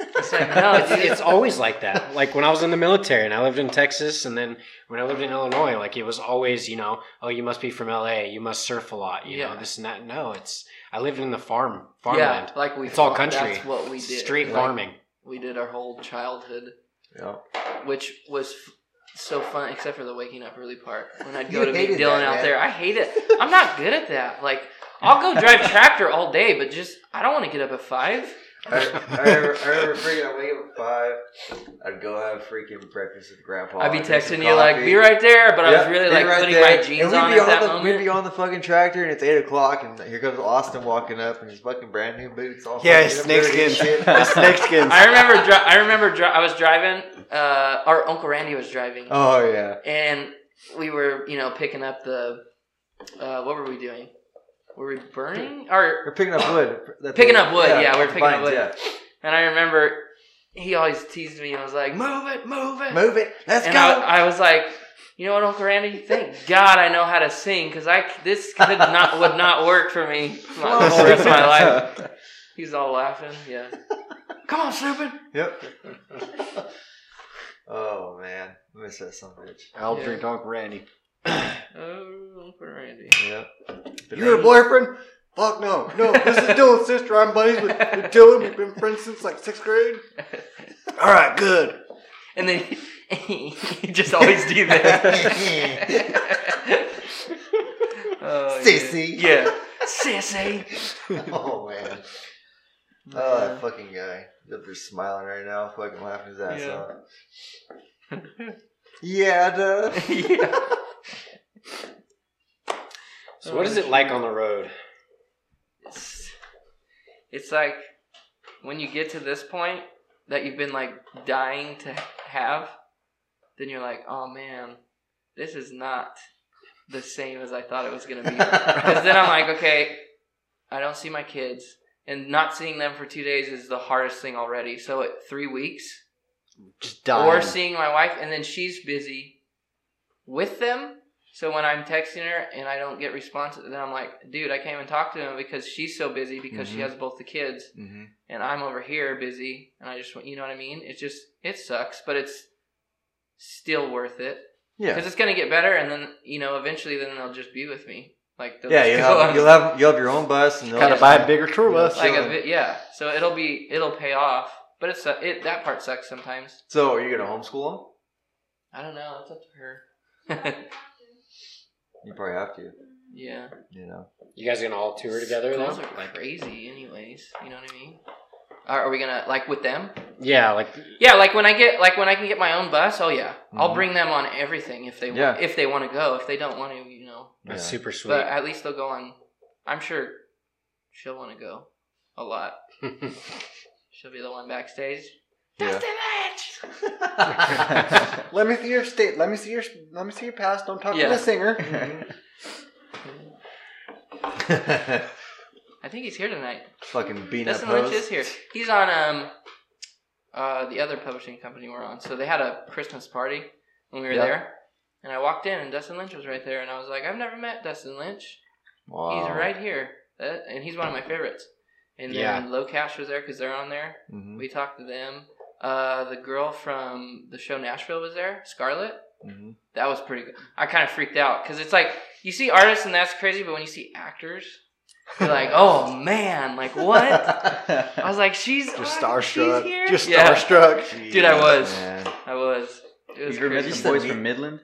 S4: It's like no,
S3: it's, it's always like that. Like when I was in the military and I lived in Texas, and then when I lived in Illinois, like it was always, you know, oh, you must be from LA, you must surf a lot, you
S4: Yeah.
S3: know, this and that. No, it's I lived in the farm, farmland.
S4: yeah, like we.
S3: It's all country.
S4: That's what we did.
S3: straight
S4: Like,
S3: farming.
S4: We did our whole childhood,
S7: Yeah.
S4: which was f- so fun, except for the waking up early part. When I'd
S7: You
S4: go to meet Dylan
S7: that,
S4: out
S7: man.
S4: there, I hate it. I'm not good at that. Like, I'll go drive tractor all day, but just I don't want to get up at five.
S7: I, I, remember, I remember freaking, I'd wake up at five. I'd go have freaking breakfast with grandpa.
S4: I'd be
S7: drink some
S4: texting you like, "Be right there," but I was really like
S7: right
S4: putting
S7: there.
S4: my jeans
S7: And we'd
S4: on
S7: be
S4: at that
S7: the,
S4: moment.
S7: We'd be on the fucking tractor, and it's eight o'clock, and here comes Austin walking up in his fucking brand new boots. All
S5: Yeah,
S7: fucking
S5: snake skins. snake skins.
S4: I remember. Dri- I remember. Dri- I was driving. Uh, our uncle Randy was driving,
S7: Oh yeah.
S4: and we were, you know, picking up the. Uh, what were we doing? Were we burning? Or
S7: We're picking up wood. That
S4: Picking
S7: thing-
S4: up wood, yeah, we're picking up wood.
S7: Yeah.
S4: and I remember he always teased me and was like, "Move it, move it."
S7: Move it. Let's
S4: and
S7: go.
S4: I, I was like, you know what, Uncle Randy? Thank God I know how to sing because I this could not would not work for me for the whole rest of my life. He's all laughing. Yeah. Come on, stupid.
S7: Yep. oh man, I miss that son of a bitch.
S5: I'll
S4: Yeah.
S5: drink Uncle Randy.
S4: Oh, Uncle Randy.
S7: Yep.
S5: You're a boyfriend? Fuck no. No, this is Dylan's sister. I'm buddies with, with Dylan. We've been friends since like sixth grade. All right, good.
S4: And then he, he just always do that. oh,
S7: Sissy.
S4: Yeah. yeah. Sissy.
S7: oh man. Oh, that fucking guy. He's up there smiling right now, fucking laughing his ass
S4: Yeah.
S7: off. Yeah, duh.
S4: yeah.
S3: So what is it oh, like on the road?
S4: It's, it's like when you get to this point that you've been like dying to have, then you're like, oh man, this is not the same as I thought it was gonna be. Because then I'm like, okay, I don't see my kids, and not seeing them for two days is the hardest thing already. So at three weeks,
S5: Just dying.
S4: or seeing my wife, and then she's busy with them. So when I'm texting her and I don't get response, then I'm like, dude, I can't even talk to him because she's so busy because she
S7: Mhm.
S4: has both the kids,
S7: Mm-hmm.
S4: and I'm over here busy, and I just, want you know what I mean? It's just, it sucks, but it's still worth it
S7: Yeah.
S4: because it's gonna get better, and then you know, eventually, then they'll just be with me. Like,
S7: Yeah, you'll have, you'll have you'll have your own bus and they'll
S5: Gotta
S7: just-
S5: buy a bigger tour bus.
S4: like a yeah. So it'll be, it'll pay off, but it's it that part sucks sometimes.
S7: So are you gonna homeschool them?
S4: I don't know. That's up to her.
S7: You probably have to.
S4: yeah.
S7: You know.
S3: You guys gonna all tour together
S4: Schools
S3: then?
S4: are
S3: Like,
S4: crazy, anyways. You know what I mean? Are, are we gonna like with them?
S3: yeah, like
S4: Yeah, like when I get like when I can get my own bus. Oh yeah, I'll
S7: Mhm.
S4: bring them on everything if they
S7: Yeah.
S4: want, if they want to go. If they don't want to, you know.
S3: that's
S7: Yeah.
S3: super sweet.
S4: But at least they'll go on. I'm sure she'll want to go a lot. She'll be the one backstage.
S7: Yeah.
S4: Dustin Lynch.
S5: Let me see your state. Let me see your. Let me see your past. Don't talk
S4: Yeah.
S5: to the singer.
S4: I think he's here tonight.
S7: Fucking beating up
S4: Dustin Lynch is here. He's on um uh the other publishing company we're on. So they had a Christmas party when we were
S7: Yeah.
S4: there. And I walked in and Dustin Lynch was right there and I was like, I've never met Dustin Lynch.
S7: Wow.
S4: He's right here. That, and he's one of my favorites. And then
S3: Yeah.
S4: LOCASH was there because they're on there.
S7: Mhm.
S4: We talked to them. Uh, the girl from the show Nashville was there, Scarlett.
S7: Mhm.
S4: That was pretty good. I kind of freaked out because it's like you see artists and that's crazy, but when you see actors, you're like, oh man, like what? I was like, she's
S5: Just
S4: oh, she's
S5: starstruck.
S4: here?
S5: Just
S4: Yeah.
S5: starstruck.
S4: Dude, I was.
S7: Man.
S4: I was. It was
S2: You ever met
S4: crazy.
S2: some boys from Midland?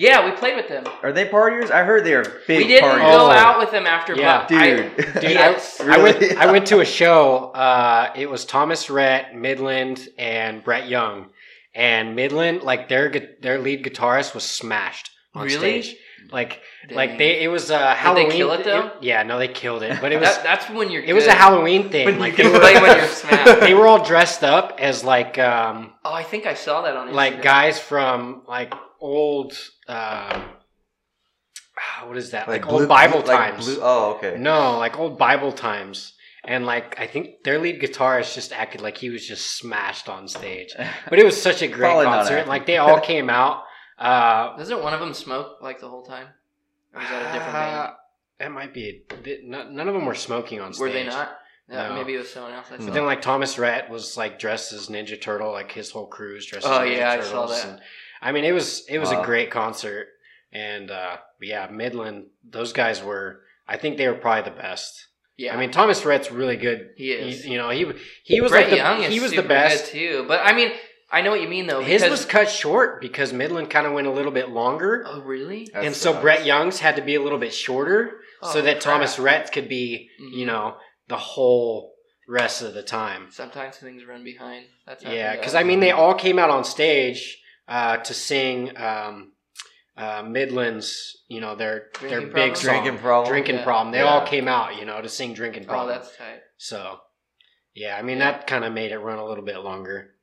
S4: Yeah, we played with them.
S2: Are they partiers? I heard they are big
S4: we didn't
S2: partiers.
S4: go
S3: Oh.
S4: out with them after,
S3: Yeah.
S4: but I-
S2: Dude.
S3: Dude,
S4: yes.
S3: I, I went. I went to a show. Uh, it was Thomas Rhett, Midland, and Brett Young. And Midland, like their their lead guitarist was smashed on
S4: Really?
S3: stage. Like
S4: Dang.
S3: like they it was a Halloween.
S4: Did they
S3: Halloween.
S4: kill it, though?
S3: yeah, no, they killed it. But it was
S4: that, that's when you're.
S3: it was a. Halloween thing.
S4: When you
S3: like
S4: can
S3: they were,
S4: play when you're smashed.
S3: they were all dressed up as like um
S4: Oh, I think I saw that on Instagram.
S3: like guys from like old um what is that like,
S7: blue-
S3: old Bible
S7: like
S3: times.
S7: blue- oh, okay.
S3: No, like old Bible times. and like I think their lead guitarist just acted like he was just smashed on stage. But it was such a great concert. Like they all came out. Uh,
S4: Doesn't one of them smoke like the whole time? Or is that a different band?
S3: uh, That might be. th- None none of them were smoking on stage.
S4: Were they not? Yeah,
S3: No.
S4: maybe it was someone else. I
S3: But then like Thomas Rhett was like dressed as Ninja Turtle, like his whole crew crew's dressed
S4: Oh,
S3: as Ninja
S4: yeah, I
S3: Turtles.
S4: saw that.
S3: And, I mean, it was it was
S7: Wow.
S3: a great concert, and uh, yeah, Midland. Those guys were. I think they were probably the best.
S4: yeah,
S3: I mean, Thomas Rhett's really good.
S4: he is.
S3: You, you know, he he was
S4: Brett
S3: like the,
S4: Young is
S3: he was the best.
S4: good too. But I mean, I know what you mean though.
S3: His was cut short because Midland kind of went a little bit longer,
S4: Oh really?
S7: That
S3: and so
S7: sucks.
S3: Brett Young's had to be a little bit shorter so
S4: Oh,
S3: that
S4: crap.
S3: Thomas Rhett could be, you know, the whole rest of the time.
S4: Sometimes things run behind. That's
S3: Yeah, because. I mean, they all came out on stage uh, to sing um, uh, Midland's, you know, their their
S4: Drinking
S3: big
S4: Problem?
S3: song,
S7: Drinking problem.
S3: Drinking
S4: Yeah.
S3: problem. They
S7: Yeah.
S3: all came out, you know, to sing Drinking
S4: Oh,
S3: Problem.
S4: that's tight.
S3: So, yeah, I mean, that kind of made it run a little bit longer.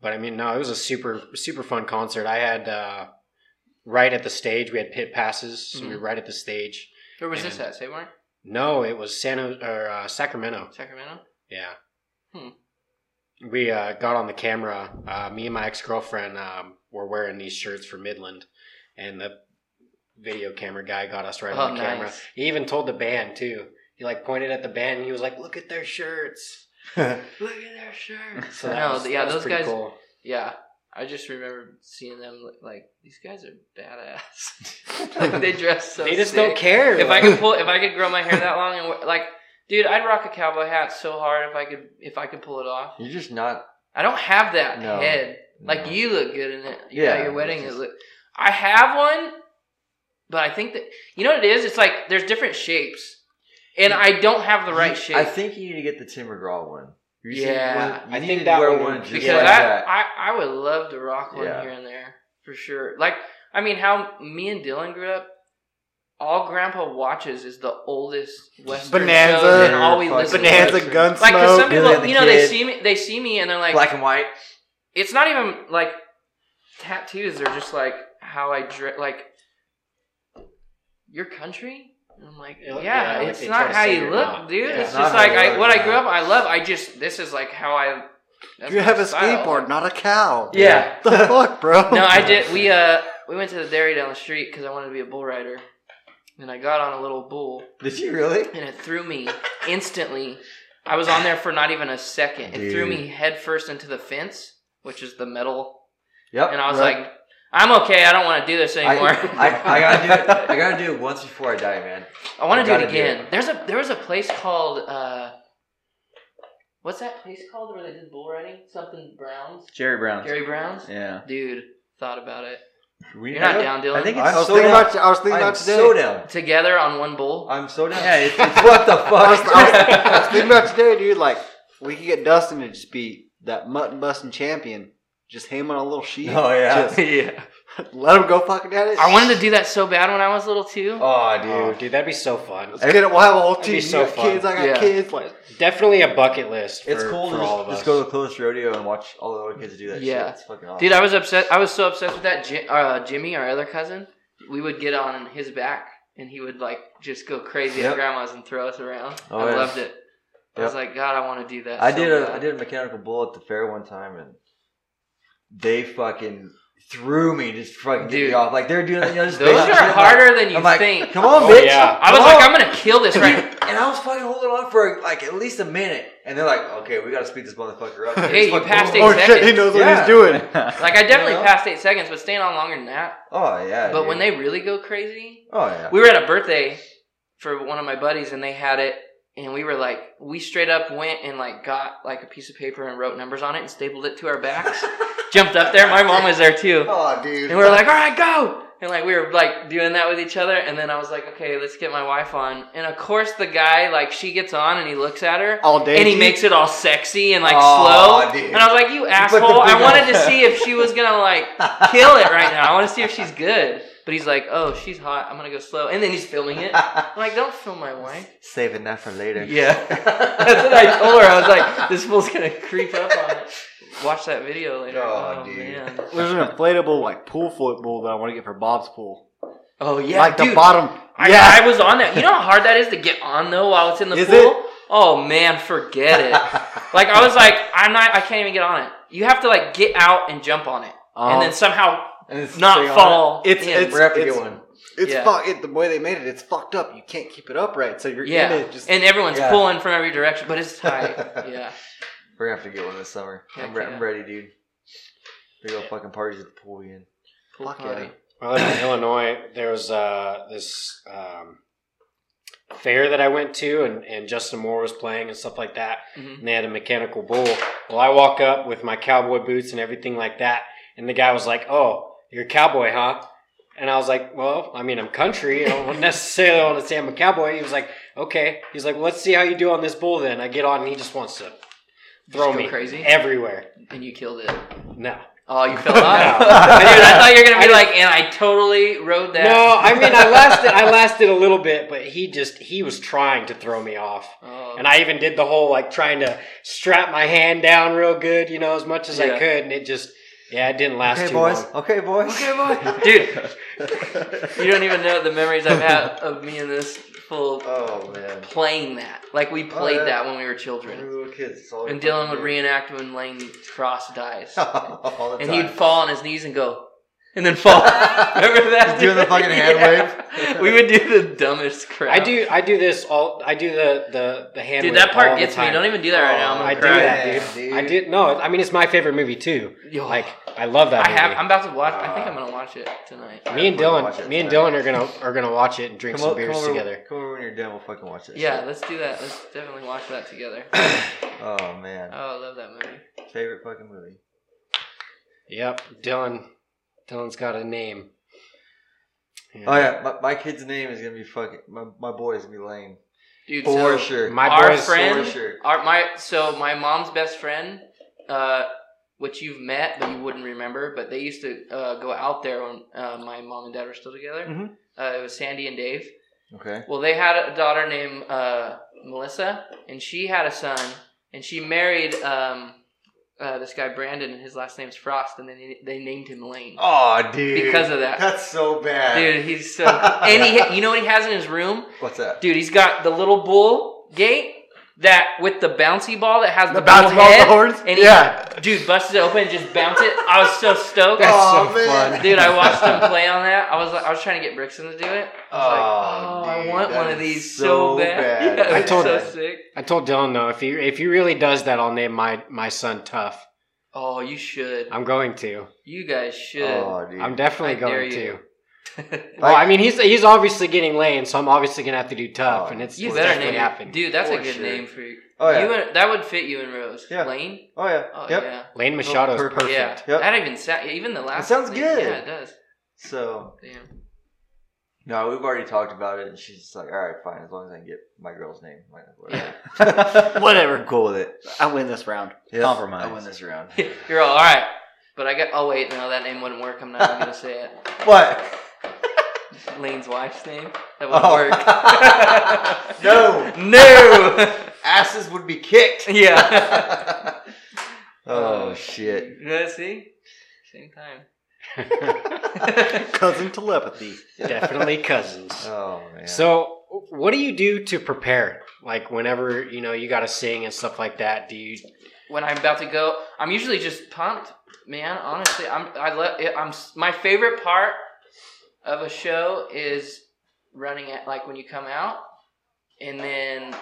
S3: But I mean, no, it was a super super fun concert. I had uh, right at the stage. We had pit passes, so we were
S4: Mhm.
S3: right at the stage.
S4: Where was this
S3: And-
S4: at? Save
S3: No, it was San or uh, Sacramento.
S4: Sacramento.
S3: Yeah.
S4: Hmm.
S3: We uh, got on the camera. Uh, me and my ex girlfriend um, were wearing these shirts for Midland, and the video camera guy got us right on
S4: Oh,
S3: the camera. He even told the band too. He like pointed at the band and he was like, "Look at their shirts."
S4: Look at their shirts!"
S3: So that
S4: no,
S3: was,
S4: yeah,
S3: that was
S4: those guys.
S3: Cool.
S4: Yeah, I just remember seeing them like these guys are badass. like they dress so.
S3: they just
S4: sick.
S3: don't care.
S4: If I could pull, if I could grow my hair that long and wear- like, dude, I'd rock a cowboy hat so hard if I could, if I could pull it off.
S7: You're just not.
S4: I don't have that
S7: No.
S4: head. Like
S7: no.
S4: you look good in it. You
S7: Yeah,
S4: your wedding.
S7: just-
S4: look, I have one, but I think that you know what it is. It's like there's different shapes, and I don't have the right
S7: You-
S4: shape.
S7: I think you need to get the Tim McGraw one. You
S4: Yeah,
S7: one- you
S3: I
S7: need
S3: think
S7: to
S3: that
S7: wear
S3: one
S7: one
S3: would-
S7: just
S4: because
S7: like
S4: I,
S7: that.
S4: I I would love to rock one
S7: Yeah.
S4: here and there for sure. Like I mean, how me and Dylan grew up. All Grandpa watches is the oldest Western
S5: Bonanza.
S4: shows, and all we
S7: Fucking
S4: listen
S5: Bonanza,
S4: to. is-
S5: Gunsmoke.
S4: Like, cause some people,
S7: and
S4: you know, they
S7: Kid.
S4: see me, they see me, and they're like,
S7: Black and white.
S4: it's not even like tattoos. They're just like how I dress. Like your country. And I'm like,
S3: Yeah,
S4: yeah,
S3: like
S4: it's
S3: they try
S4: not
S3: to
S4: how
S3: say
S4: you
S3: you're
S4: look,
S3: not.
S4: dude.
S3: Yeah.
S4: it's
S7: It's
S4: just
S7: not how
S4: like
S7: you
S4: I,
S7: look,
S4: what I
S7: yeah.
S4: grew up. I love. I just this is like how I. that's
S5: you
S4: my
S5: have a
S4: style.
S5: skateboard, not a cow.
S4: Yeah.
S5: the fuck, bro?
S4: No, I did. We uh we went to the dairy down the street because I wanted to be a bull rider, and I got on a little bull,
S7: Did you really?
S4: and it threw me instantly. I was on there for not even a second. It threw me headfirst into the fence, which is the metal,
S7: Yep.
S4: and I was
S7: right.
S4: like, "I'm okay. I don't want to do this anymore.
S7: I, I gotta do it. I gotta do it once before I die, man.
S4: I want to do it
S7: gotta do
S4: again.
S7: it.
S4: There's a there was a place called uh, what's that place called where they did bull riding? Something Browns,
S2: Jerry Brown.
S4: Jerry Browns.
S2: Yeah.
S4: Dude, thought about it.
S7: We,
S4: You're not
S7: I
S4: down, Dylan?
S7: I think
S5: I
S7: it's
S5: was
S7: so
S5: thinking
S7: down.
S5: about. I was thinking
S7: I'm
S5: about today.
S7: so down.
S4: Together on one bull.
S7: I'm so down.
S2: Yeah, it's, it's
S7: what the
S5: I was,
S7: fuck?
S5: I, was, I was thinking about today, dude. Like we could get Dustin to just be that mutton busting champion. Just him on a little sheet.
S7: Oh, yeah.
S5: Just
S4: yeah.
S5: let him go fucking at it.
S4: I wanted to do that so bad when I was little too.
S7: oh,
S3: Oh,
S7: dude.
S3: dude, that'd be so fun.
S5: Let's get it. We'll have a whole
S3: That'd
S5: team.
S3: be so fun.
S5: kids. I got
S4: Yeah.
S5: kids. Like
S3: Definitely a bucket list. For,
S7: It's cool
S3: for
S7: to
S3: all
S7: just,
S3: of
S7: just go to the closest rodeo and watch all the other kids do that
S4: Yeah.
S7: shit. It's fucking awesome.
S4: Dude, I was upset. I was so obsessed with that. Uh, Jimmy, our other cousin, we would get on his back and he would like just go crazy
S7: Yep.
S4: at grandma's and throw us around.
S7: Oh,
S4: I
S7: yeah.
S4: loved it. I was like, God, I want to do that.
S7: I
S4: so
S7: did a
S4: bad."
S7: I did a mechanical bull at the fair one time and they fucking threw me just fucking
S4: Dude.
S7: me off. Like they're doing you know just
S4: Those are
S7: shit. I'm
S4: harder than you
S7: I'm like,
S4: think.
S7: Come on,
S3: Oh,
S7: bitch.
S3: yeah.
S4: I was
S7: Come
S4: like,
S7: on."
S4: I'm gonna kill this right.
S7: and I was fucking holding on for like at least a minute. And they're like, okay, we gotta speed this motherfucker up.
S4: Hey,
S7: It's
S4: you
S7: fucking-
S4: passed eight
S5: oh shit, he
S4: seconds.
S5: knows what he's doing.
S4: Like I definitely
S7: You know?
S4: passed eight seconds, but staying on longer than that.
S7: Oh yeah.
S4: But
S7: dude.
S4: when they really go crazy,
S7: Oh yeah.
S4: we were at a birthday for one of my buddies and they had it and we were like we straight up went and like got like a piece of paper and wrote numbers on it and stapled it to our backs. Jumped up there. My mom was there too.
S5: Oh, dude.
S4: and we were like all right go! And like we were like doing that with each other. And then i was like okay let's get my wife on. And of course the guy like she gets on and he looks at her
S5: all day.
S4: and he makes it all sexy and like
S7: Aw,
S4: slow.
S7: dude.
S4: and i was like you asshole. I wanted to see if she was gonna like kill it right now. I want to see if she's good but he's like oh she's hot i'm gonna go slow and then he's filming it I'm like, don't film my wife.
S7: Saving that for later.
S4: Yeah. That's what I told her. I was like, this fool's gonna creep up on it. Watch that video later.
S7: Oh,
S4: Oh,
S7: dude.
S4: man.
S5: There's an inflatable like pool football that I want to get for Bob's pool.
S4: Oh yeah,
S5: like
S4: dude.
S5: the bottom.
S4: I,
S5: yeah.
S4: I was on that. You know how hard that is to get on though while it's in the
S5: Is
S4: pool?
S5: it?
S4: Oh man, forget it. like I was like, I'm not. I can't even get on it. You have to like get out and jump on it, and then oh. somehow
S7: and it's
S4: not
S7: staying on
S4: fall.
S5: It's-
S4: in.
S5: it's-
S7: We're gonna have to get one.
S5: It's
S4: Yeah.
S5: fuck. It, the way they made it, it's fucked up. You can't keep it upright, so you're
S4: yeah,
S5: in it. Just
S4: and everyone's
S7: Yeah.
S4: pulling from every direction, but it's tight. yeah.
S7: We're gonna have to get one this summer. I'm, re-
S4: yeah.
S7: I'm ready, dude. Big old fucking parties at the pool again.
S4: Pool
S5: Fuck yeah.
S3: Well, in Illinois, there was uh, this um, fair that I went to, and, and Justin Moore was playing and stuff like that.
S4: Mhm.
S3: And they had a mechanical bull. Well, I walk up with my cowboy boots and everything like that, and the guy was like, "Oh, you're a cowboy, huh?" And I was like, "Well, I mean, I'm country. I don't necessarily want to say I'm a cowboy." He was like, "Okay." He's like, well, "Let's see how you do on this bull." Then I get on, and he just wants to throw me
S4: crazy?
S3: everywhere.
S4: And you killed it.
S3: No.
S4: Oh, you fell off.
S3: No.
S4: I thought you were gonna be like, and I totally rode that.
S3: No, I mean I lasted I lasted a little bit, but he just he was trying to throw me off.
S4: Oh.
S3: And I even did the whole like trying to strap my hand down real good, you know, as much as
S4: Yeah.
S3: I could, and it just yeah, it didn't last
S7: Okay,
S3: too
S7: boys.
S3: long.
S7: Okay, boys.
S4: Okay, boy. Dude, you don't even know the memories I've had of me and this full
S7: Oh man.
S4: playing that. Like we played
S7: yeah.
S4: that when we were children.
S7: When we were kids. all
S4: And Dylan would reenact when Lane Frost dies.
S7: all the
S4: and
S7: time.
S4: he'd fall on his knees and go, and then fall. Remember that?
S7: Doing the fucking hand
S4: Yeah. We would do the dumbest crap.
S3: I do I do this all I do the the the hand
S4: Dude,
S3: wave
S4: that part gets me. Don't even do that right now. I'm gonna
S3: I do that, dude.
S7: dude.
S3: I did no, I mean it's my favorite movie too.
S4: Yo,
S3: Like I love that
S4: I
S3: movie.
S4: have. I'm about to watch. I think I'm gonna watch it tonight.
S3: me and Dylan me and. Dylan are gonna are gonna watch it and drink
S7: Come
S3: some
S7: o-
S3: beers
S7: come over,
S3: together.
S7: Come over when you're done. We'll fucking watch this.
S4: Yeah,
S7: shit.
S4: let's do that. Let's definitely watch that together.
S7: Oh man.
S4: Oh, I love that movie.
S7: Favorite fucking movie.
S3: Yep, Dylan Dylan's got a name.
S7: Oh yeah, my, my kid's name is gonna be fucking. My, my boy's gonna be Lane.
S4: Dude,
S7: For
S4: so
S7: sure.
S3: My
S4: our
S3: boys
S4: friend,
S7: For sure.
S4: our my so my mom's best friend, uh, which you've met but you wouldn't remember, but they used to uh, go out there when uh, my mom and dad were still together.
S7: Mhm.
S4: Uh, it was Sandy and Dave.
S7: Okay.
S4: Well, they had a daughter named uh, Melissa, and she had a son, and she married um, uh, this guy Brandon, and his last name's Frost, and then they named him Lane
S7: Oh, dude.
S4: because of that.
S7: That's so bad.
S4: Dude, he's so. and he, you know what he has in his room?
S7: What's that?
S4: Dude, he's got the little bull gate that with the bouncy ball that has the,
S5: The bouncy ball
S4: head,
S5: horns?
S4: and he,
S5: Yeah.
S4: dude, busted it open and just bounced it. I was so stoked.
S3: That's
S7: Oh,
S3: so
S7: man.
S3: fun.
S4: Dude, I watched him play on that. I was like, I was trying to get Brixton to do it. I was like,
S7: Oh,
S4: oh, I want one of these
S7: so
S4: so, bad.
S7: bad.
S4: Yeah,
S3: I
S4: it was
S3: told
S4: so sick.
S3: I told Dylan though, if he if he really does that, I'll name my my son Tough.
S4: Oh, you should.
S3: I'm going to.
S4: You guys should.
S7: Oh, dude.
S3: I'm definitely
S4: I dare
S3: going
S4: you.
S3: To. Well, I mean, he's he's obviously getting lane, so I'm obviously gonna have to do tough,
S7: Oh,
S3: and it's,
S4: you
S3: it's
S4: better
S3: definitely
S4: name
S3: happening.
S4: it, dude. That's
S7: For
S4: a good
S7: sure.
S4: name for you.
S7: Oh yeah.
S4: You and, that would fit you and Rose.
S7: Yeah.
S4: Lane.
S7: oh yeah.
S4: Oh
S7: yep.
S4: yeah.
S3: Lane oh, Machado is
S7: perfect.
S3: perfect.
S4: Yeah.
S7: Yep.
S4: That even sa- even the last.
S7: sounds
S4: name-
S7: good.
S4: Yeah, it does.
S7: So
S4: Damn.
S7: no, we've already talked about it, and she's just like, all right, fine, as long as I can get my girl's name. Like, whatever.
S5: Whatever.
S7: I'm cool with it.
S5: I win this round.
S7: Yep.
S5: Compromise.
S7: I win this round.
S4: You're all, all right. But I got. Oh wait, no, that name wouldn't work. I'm not even gonna say it.
S7: What?
S4: Lane's wife's name. That wouldn't
S7: Oh.
S4: work.
S7: No.
S4: no.
S7: Asses would be kicked.
S4: yeah.
S7: oh
S4: Uh,
S7: shit.
S4: Yeah. See. Same time.
S5: Cousin telepathy.
S3: Definitely cousins.
S7: Oh man.
S3: So, what do you do to prepare? Like, whenever you know you got to sing and stuff like that, do you?
S4: when I'm about to go, I'm usually just pumped, man. Honestly, I'm I let I'm my favorite part of a show is running at like when you come out, and then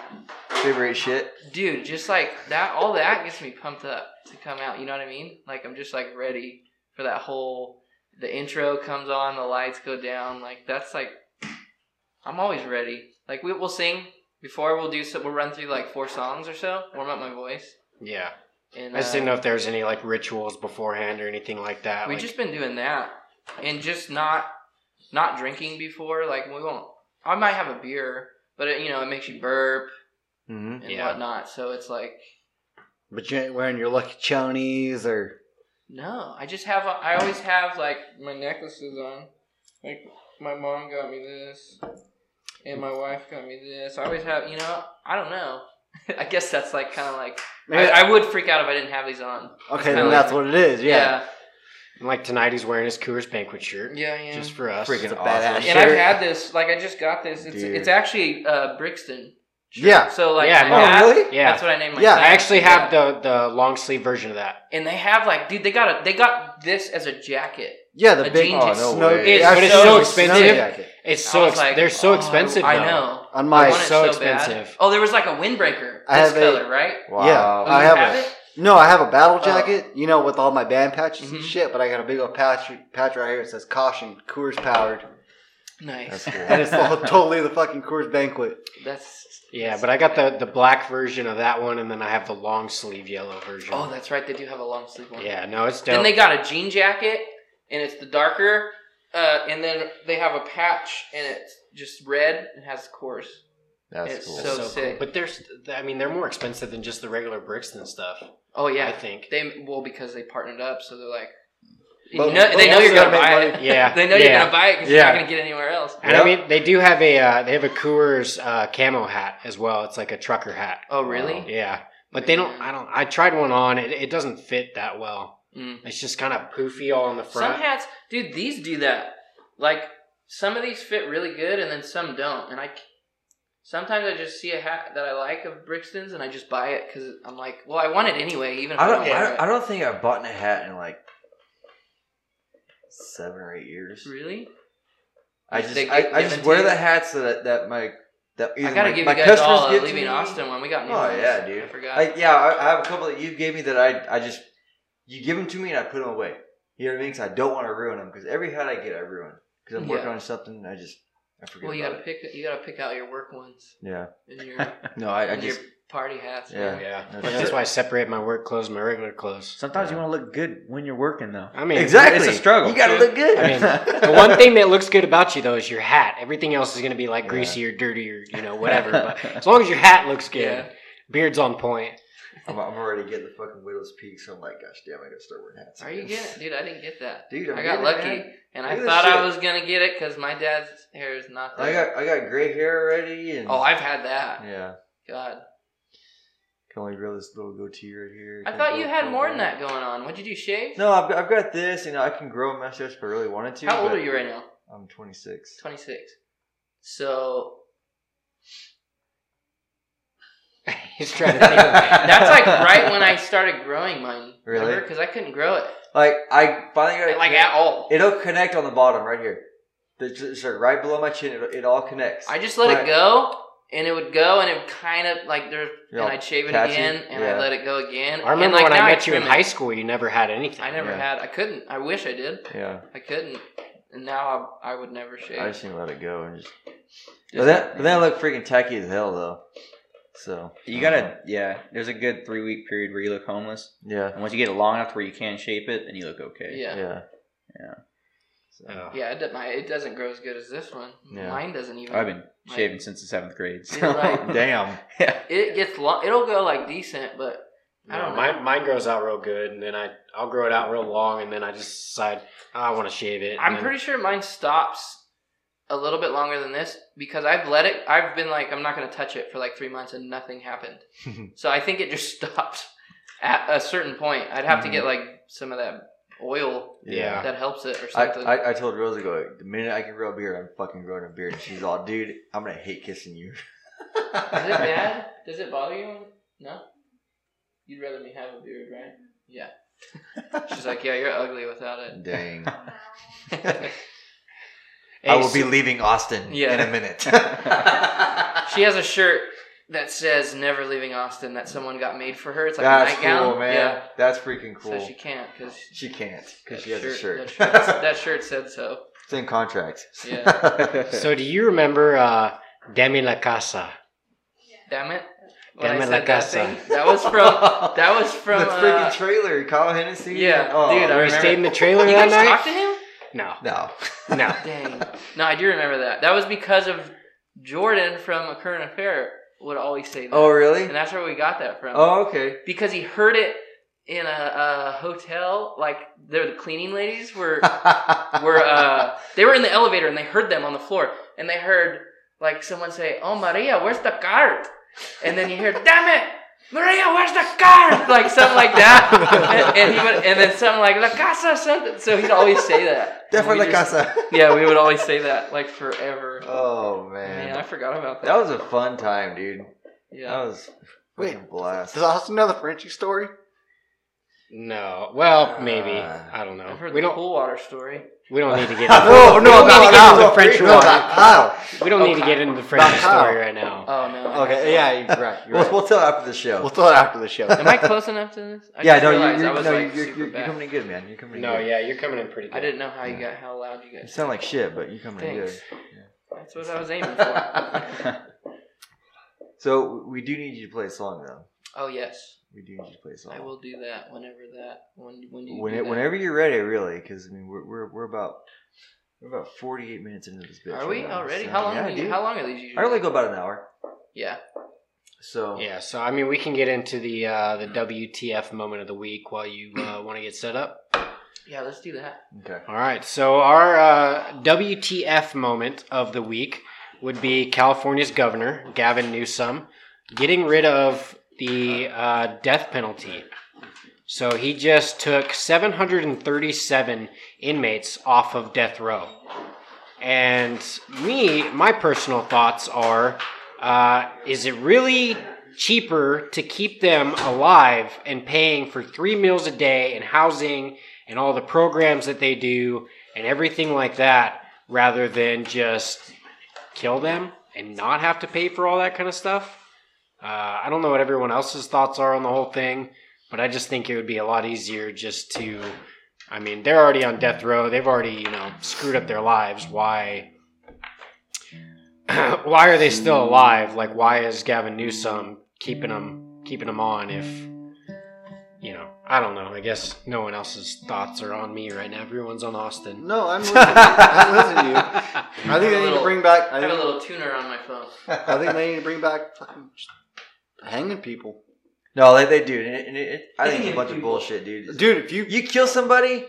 S7: favorite shit.
S4: dude, just like that, all that gets me pumped up to come out. You know what I mean? Like I'm just like ready for that whole. The intro comes on, the lights go down. Like that's like, I'm always ready. Like we, we'll sing before we'll do so. We'll run through like four songs or so, warm up my voice.
S3: Yeah,
S4: And
S3: I just
S4: uh,
S3: didn't know if there's any like rituals beforehand or anything like that.
S4: We've
S3: like-
S4: just been doing that, and just not not drinking before. Like we won't. I might have a beer, but it, you know it makes you burp
S7: Mm-hmm.
S4: and
S3: Yeah.
S4: whatnot. So it's like
S5: But you ain't wearing your lucky chonies or
S4: no. I just have. A, I always have like my necklaces on. Like my mom got me this, and my wife got me this. I always have. You know. I don't know. I guess that's like kind of like.
S5: Maybe-
S4: I, I would freak out if I didn't have these on.
S5: Okay,
S4: kinda
S5: then
S4: like-
S5: that's what it is. Yeah.
S3: And, like tonight, he's wearing his Coors Banquet shirt
S4: Yeah. Yeah.
S3: just for us.
S7: Freaking
S5: It's a
S7: awesome.
S5: badass
S4: and
S5: shirt.
S4: I've had this. Like I just got this. It's
S7: Dude.
S4: it's actually uh, Brixton.
S5: Yeah.
S4: So like,
S3: Yeah, no.
S5: Oh, really?
S3: Yeah.
S4: That's what I named my.
S5: Yeah,
S4: son.
S3: I actually have
S4: Yeah.
S3: the the long sleeve version of that.
S4: And they have like, dude, they got a, they got this as a jacket.
S5: Yeah, the
S4: A
S5: big
S4: jean
S5: oh, no
S7: Snow-
S5: way.
S4: It's
S3: but it's
S4: so
S3: so expensive.
S5: jacket.
S3: It's so
S4: was
S3: ex-
S4: like,
S3: they're so
S4: oh,
S3: expensive.
S4: I
S3: though.
S4: know.
S5: On my
S4: want it
S3: so
S4: so bad.
S3: expensive.
S4: Oh, there was like a windbreaker.
S5: I
S4: This
S5: have a-
S4: color, right?
S7: Wow.
S5: Yeah.
S4: Oh,
S5: I have
S4: have
S5: a-
S4: it?
S5: No, I have a battle
S4: Oh.
S5: jacket, you know, with all my band patches and
S4: Mhm.
S5: shit, but I got a big old patch patch right here. It says caution, Coors powered.
S4: Nice.
S7: That's cool.
S5: And it's all, totally the fucking Coors banquet.
S4: That's
S3: Yeah, but I got the the black version of that one, and then I have the long sleeve yellow version.
S4: Oh, that's right. They do have a long sleeve one.
S3: yeah, no, it's dope.
S4: Then they got a jean jacket, and it's the darker. Uh, and then they have a patch, and it's just red and has Coors.
S7: That's
S4: It's
S7: cool.
S4: so-
S3: That's
S4: sick.
S3: But there's, I mean, they're more expensive than just the regular Brixton stuff.
S4: Oh yeah,
S3: I think.
S4: they well because they partnered up, so they're like, you
S5: But-
S4: know,
S5: but
S4: they know you're gonna buy
S5: make
S4: it.
S3: Yeah,
S4: they know
S3: yeah.
S4: you're gonna buy it because
S3: Yeah.
S4: you're not gonna get anywhere else.
S3: And
S7: Yep.
S3: I mean, they do have a uh, they have a Coors uh, camo hat as well. It's like a trucker hat.
S4: Oh really?
S3: Yeah, but they don't. I don't. I tried one on. It, it doesn't fit that well.
S4: Mm.
S3: It's just kind of poofy all in the front.
S4: Some hats, dude, these do that. Like some of these fit really good, and then some don't. And I c- sometimes I just see a hat that I like of Brixton's, and I just buy it because I'm like, well, I want it anyway, even if I,
S7: I don't.
S4: don't
S7: I don't, I don't think I've bought a hat in like seven or eight years.
S4: Really?
S7: I just I, I just wear the hats that that my that
S4: I gotta
S7: my,
S4: give
S7: my
S4: you guys
S7: customers
S4: all
S7: give
S4: leaving Austin one. We got new
S7: Oh
S4: ones.
S7: yeah, dude.
S4: I forgot.
S7: Like yeah, I, I have a couple that you gave me that I I just you give them to me and I put them away. You know what I mean? Because I don't want to ruin them. Because every hat I get, I ruin. Because I'm working
S4: Yeah.
S7: on something, I just I forget.
S4: well, you
S7: about
S4: gotta pick. You gotta pick out your work ones.
S7: Yeah.
S4: and your
S7: No, I, I
S4: and
S7: just
S4: your party hats.
S7: Yeah.
S4: man.
S3: Yeah,
S7: No
S3: but
S7: shit.
S3: that's why I separate my work clothes, and my regular clothes.
S2: Sometimes you want to look good when you're working, though.
S3: I mean,
S7: exactly.
S2: it's a struggle.
S7: You gotta look good.
S3: I mean, the one thing that looks good about you though is your hat. Everything else is gonna be like
S7: Yeah.
S3: greasy or dirty or you know whatever. But as long as your hat looks good,
S4: Yeah.
S3: beard's on point.
S7: I'm, I'm already getting the fucking widow's peak, so I'm like, gosh damn, I gotta start wearing hats.
S4: Are you getting it, dude? I didn't get that.
S7: Dude, I'm
S4: I got
S7: getting it,
S4: lucky, and
S7: Look
S4: I thought I was gonna get it because my dad's hair is not.
S7: I got I got gray hair already, and
S4: Oh, I've had that.
S7: yeah,
S4: God,
S7: can only grow this little goatee right here.
S4: I thought you had more than that going on. What'd you do? Shave?
S7: No, I've got, I've got this. You know, I can grow a mustache if I really wanted to.
S4: How old are you right now?
S7: I'm 26.
S4: 26. So
S3: He's trying to think. Of,
S4: that's like right when I started growing mine.
S7: Really?
S4: Because I couldn't grow it
S7: Like I finally got it.
S4: like at all.
S7: It'll connect on the bottom right here. It's it's right below my chin. It, it all connects.
S4: I just let
S7: My-
S4: it go, and it would go, and it kind of like there,
S7: Yeah,
S4: and I'd shave it
S7: patchy,
S4: again, and
S7: yeah.
S4: I'd let it go again.
S3: I remember
S4: and, like,
S3: when I
S4: now
S3: met you in high school, you never had anything.
S4: I never
S7: Yeah.
S4: had. I couldn't. I wish I did.
S7: Yeah,
S4: I couldn't. And now I, I would never shave.
S7: I just need to let it go and just.
S4: Just-
S7: But then, but then I look freaking tacky as hell though. So
S2: You gotta, um, yeah. There's a good three week period where you look homeless,
S7: Yeah,
S2: and once you get it long enough to where you can shape it, then you look okay.
S4: yeah.
S7: yeah,
S2: Yeah.
S7: So.
S4: Yeah, it, does- my, it doesn't grow as good as this one.
S7: Yeah.
S4: Mine doesn't even.
S2: I've been
S4: my-
S2: shaving since the seventh grade. So.
S4: right.
S7: Damn.
S2: yeah.
S4: It gets long. It'll go like decent, but I don't know.
S3: mine, mine grows out real good, and then I I'll grow it out real long, and then I just decide oh, I want to shave it.
S4: I'm
S3: then-
S4: pretty sure mine stops a little bit longer than this because I've let it. I've been like, I'm not going to touch it for like three months and nothing happened. so I think it just stops at a certain point. I'd have to get mm-hmm. like some of that oil
S3: Yeah.
S4: that helps it or
S7: I,
S4: something.
S7: I, I told Rosie, go, the minute I can grow a beard, I'm fucking growing a beard. And she's all, dude, I'm gonna hate kissing you.
S4: Is it bad? Does it bother you? No. You'd rather me have a beard, right? Yeah. She's like, yeah, you're ugly without it.
S7: Dang.
S3: Hey,
S7: I will be leaving Austin
S4: Yeah.
S7: in a minute.
S4: She has a shirt that says "Never leaving Austin" that someone got made for her. It's like
S7: That's
S4: a nightgown.
S7: cool, man.
S4: Yeah.
S7: That's freaking cool.
S4: So she can't because
S7: She can't because she has a shirt.
S4: That shirt, that shirt said so.
S7: it's in contract.
S4: Yeah.
S3: So do you remember uh, Demi La Casa?
S4: Damn it. When
S3: Damn
S4: I
S3: it,
S4: said
S3: La
S4: that
S3: Casa.
S4: thing, that was from that was from
S7: the freaking
S4: uh,
S7: trailer. Kyle Hennessy.
S4: yeah,
S7: Oh,
S4: dude, I
S3: Where
S4: remember.
S3: stayed in the trailer
S4: You
S3: that
S4: guys
S3: night?
S4: talked to him?
S3: No,
S7: No.
S3: no.
S4: Dang. No, I do remember that. That was because of Jordan from A Current Affair would always say that.
S7: Oh, really?
S4: And that's where we got that from.
S7: Oh, okay.
S4: Because he heard it in a, a hotel, like they're the cleaning ladies were were uh they were in the elevator and they heard them on the floor and they heard like someone say, "Oh Maria, where's the cart?" And then you hear, "Damn it, Maria, where's the car? Like something like that, and, and he would, and then something like La Casa something. So he'd always say that.
S7: Definitely La
S4: just-
S7: Casa.
S4: Yeah, we would always say that like forever.
S7: Oh
S4: Man,
S7: man.
S4: I forgot about that.
S7: That was a fun time, dude.
S4: Yeah.
S7: That was
S5: Wait,
S7: fucking blast.
S5: Does Austin know the Frenchie story?
S3: No. Well, maybe.
S7: Uh,
S3: I don't know.
S4: I've heard
S3: We
S4: the
S3: don't.
S4: pool water story.
S3: We don't need to get.
S5: No, no, no,
S3: need to get
S5: no,
S3: into
S5: no,
S3: the French
S5: no, Kyle.
S3: We don't need to get into the French story right now.
S4: Oh no.
S5: Okay, yeah, you're right. You're
S7: We'll,
S5: right.
S7: we'll tell after the show.
S5: We'll tell it after the show.
S4: Am I close enough to this? I
S7: yeah, no, you're, you're,
S4: was
S7: no,
S4: like
S7: you're, you're, you're coming in good, man. You're coming in
S3: No,
S7: good.
S3: yeah, you're coming in pretty good.
S4: I didn't know how you got how loud you
S7: You
S4: guys.
S7: sound like shit, but you're coming in
S4: Thanks.
S7: good.
S4: That's what I was aiming for.
S7: So we do need you to play a song, though.
S4: oh yes,
S7: We do need to play a song.
S4: I will do that whenever that when when you
S7: when it, whenever you're ready, really, because I mean we're, we're we're about we're about 48 minutes into this bitch.
S4: Are we
S7: right now,
S4: already?
S7: so-
S4: How long?
S7: Yeah,
S4: are you,
S7: dude.
S4: how long are these usually?
S7: I only go about an hour.
S4: Yeah.
S7: So
S3: Yeah, so I mean, we can get into the uh, the WTF moment of the week while you uh, want to get set up.
S4: Yeah, let's do that.
S7: okay.
S3: All right, so our uh, WTF moment of the week would be California's governor Gavin Newsom getting rid of the uh, death penalty. So he just took 737 inmates off of death row. And me, my personal thoughts are uh, is it really cheaper to keep them alive and paying for three meals a day and housing and all the programs that they do and everything like that rather than just kill them and not have to pay for all that kind of stuff? Uh, I don't know what everyone else's thoughts are on the whole thing, but I just think it would be a lot easier just to. I mean, they're already on death row. They've already, you know, screwed up their lives. Why? why are they still alive? Like, why is Gavin Newsom keeping them keeping them on? If you know, I don't know. I guess no one else's thoughts are on me right now. Everyone's on Austin.
S5: No, I'm listening. I'm listening to you. I think
S4: have
S5: they
S4: a
S5: need to bring back. I
S4: I have a little tuner on my phone.
S5: I think they need to bring back fucking just hanging people.
S7: No, they, they do. And it, and it, it- I think it's a
S4: Hanging
S7: bunch of bullshit, dude.
S5: Dude, if you
S7: You kill somebody,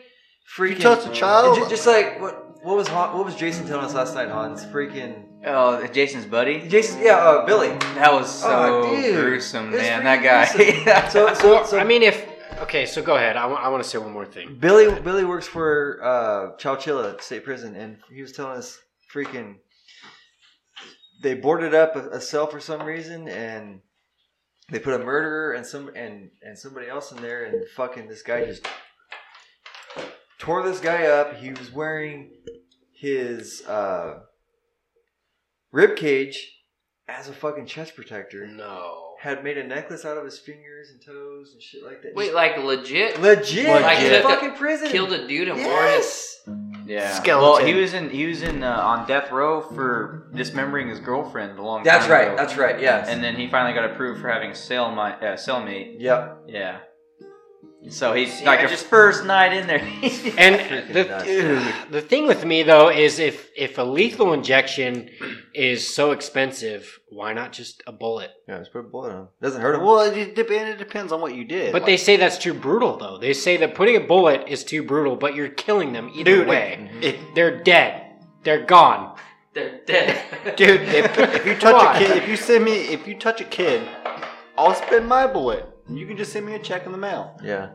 S7: freaking.
S5: you touch a child?
S7: Ju- Just, like what? What was Han, what was Jason telling us last night? Hans, freaking
S2: Oh, Jason's buddy.
S7: Jason. Yeah, uh, Billy.
S2: That was so
S7: Oh,
S2: gruesome,
S7: It's
S2: man. That guy.
S7: So, so, so
S3: I mean, if okay, so go ahead. I want to say one more thing.
S7: Billy Billy works for uh, Chowchilla State Prison, and he was telling us freaking they boarded up a, a cell for some reason, and they put a murderer and some and and somebody else in there, and fucking this guy just tore this guy up. He was wearing his uh, rib cage as a fucking chest protector.
S3: No.
S7: Had made a necklace out of his fingers and toes and shit like that.
S4: Wait, like legit?
S7: legit,
S4: Like
S7: in
S4: took a-
S7: fucking prison.
S4: Killed a dude and wore his.
S7: Yes.
S2: Yeah.
S5: Skeleton.
S2: Well, he was in he was in uh, on death row for dismembering his girlfriend a long
S7: That's
S2: time
S7: right.
S2: ago.
S7: That's right. Yes.
S2: and then he finally got approved for having a cellmate. Uh, cellmate.
S7: yep.
S2: Yeah. So he's
S4: See,
S2: like
S4: I just-
S2: first night in there.
S3: And the,
S7: nuts.
S3: the thing with me though is if if a lethal injection is so expensive, why not just a bullet?
S7: Yeah, just put a bullet on him. Doesn't hurt him.
S5: well, it, dep- it depends on what you did.
S3: But they say that's too brutal though. They say that putting a bullet is too brutal, but you're killing them either
S5: Dude,
S3: way.
S5: if, mm-hmm.
S3: They're dead. They're gone.
S4: They're dead.
S5: dude, if, if you touch a kid, if you send me, if you touch a kid, I'll spend my bullet. You can just send me a check in the mail.
S7: Yeah.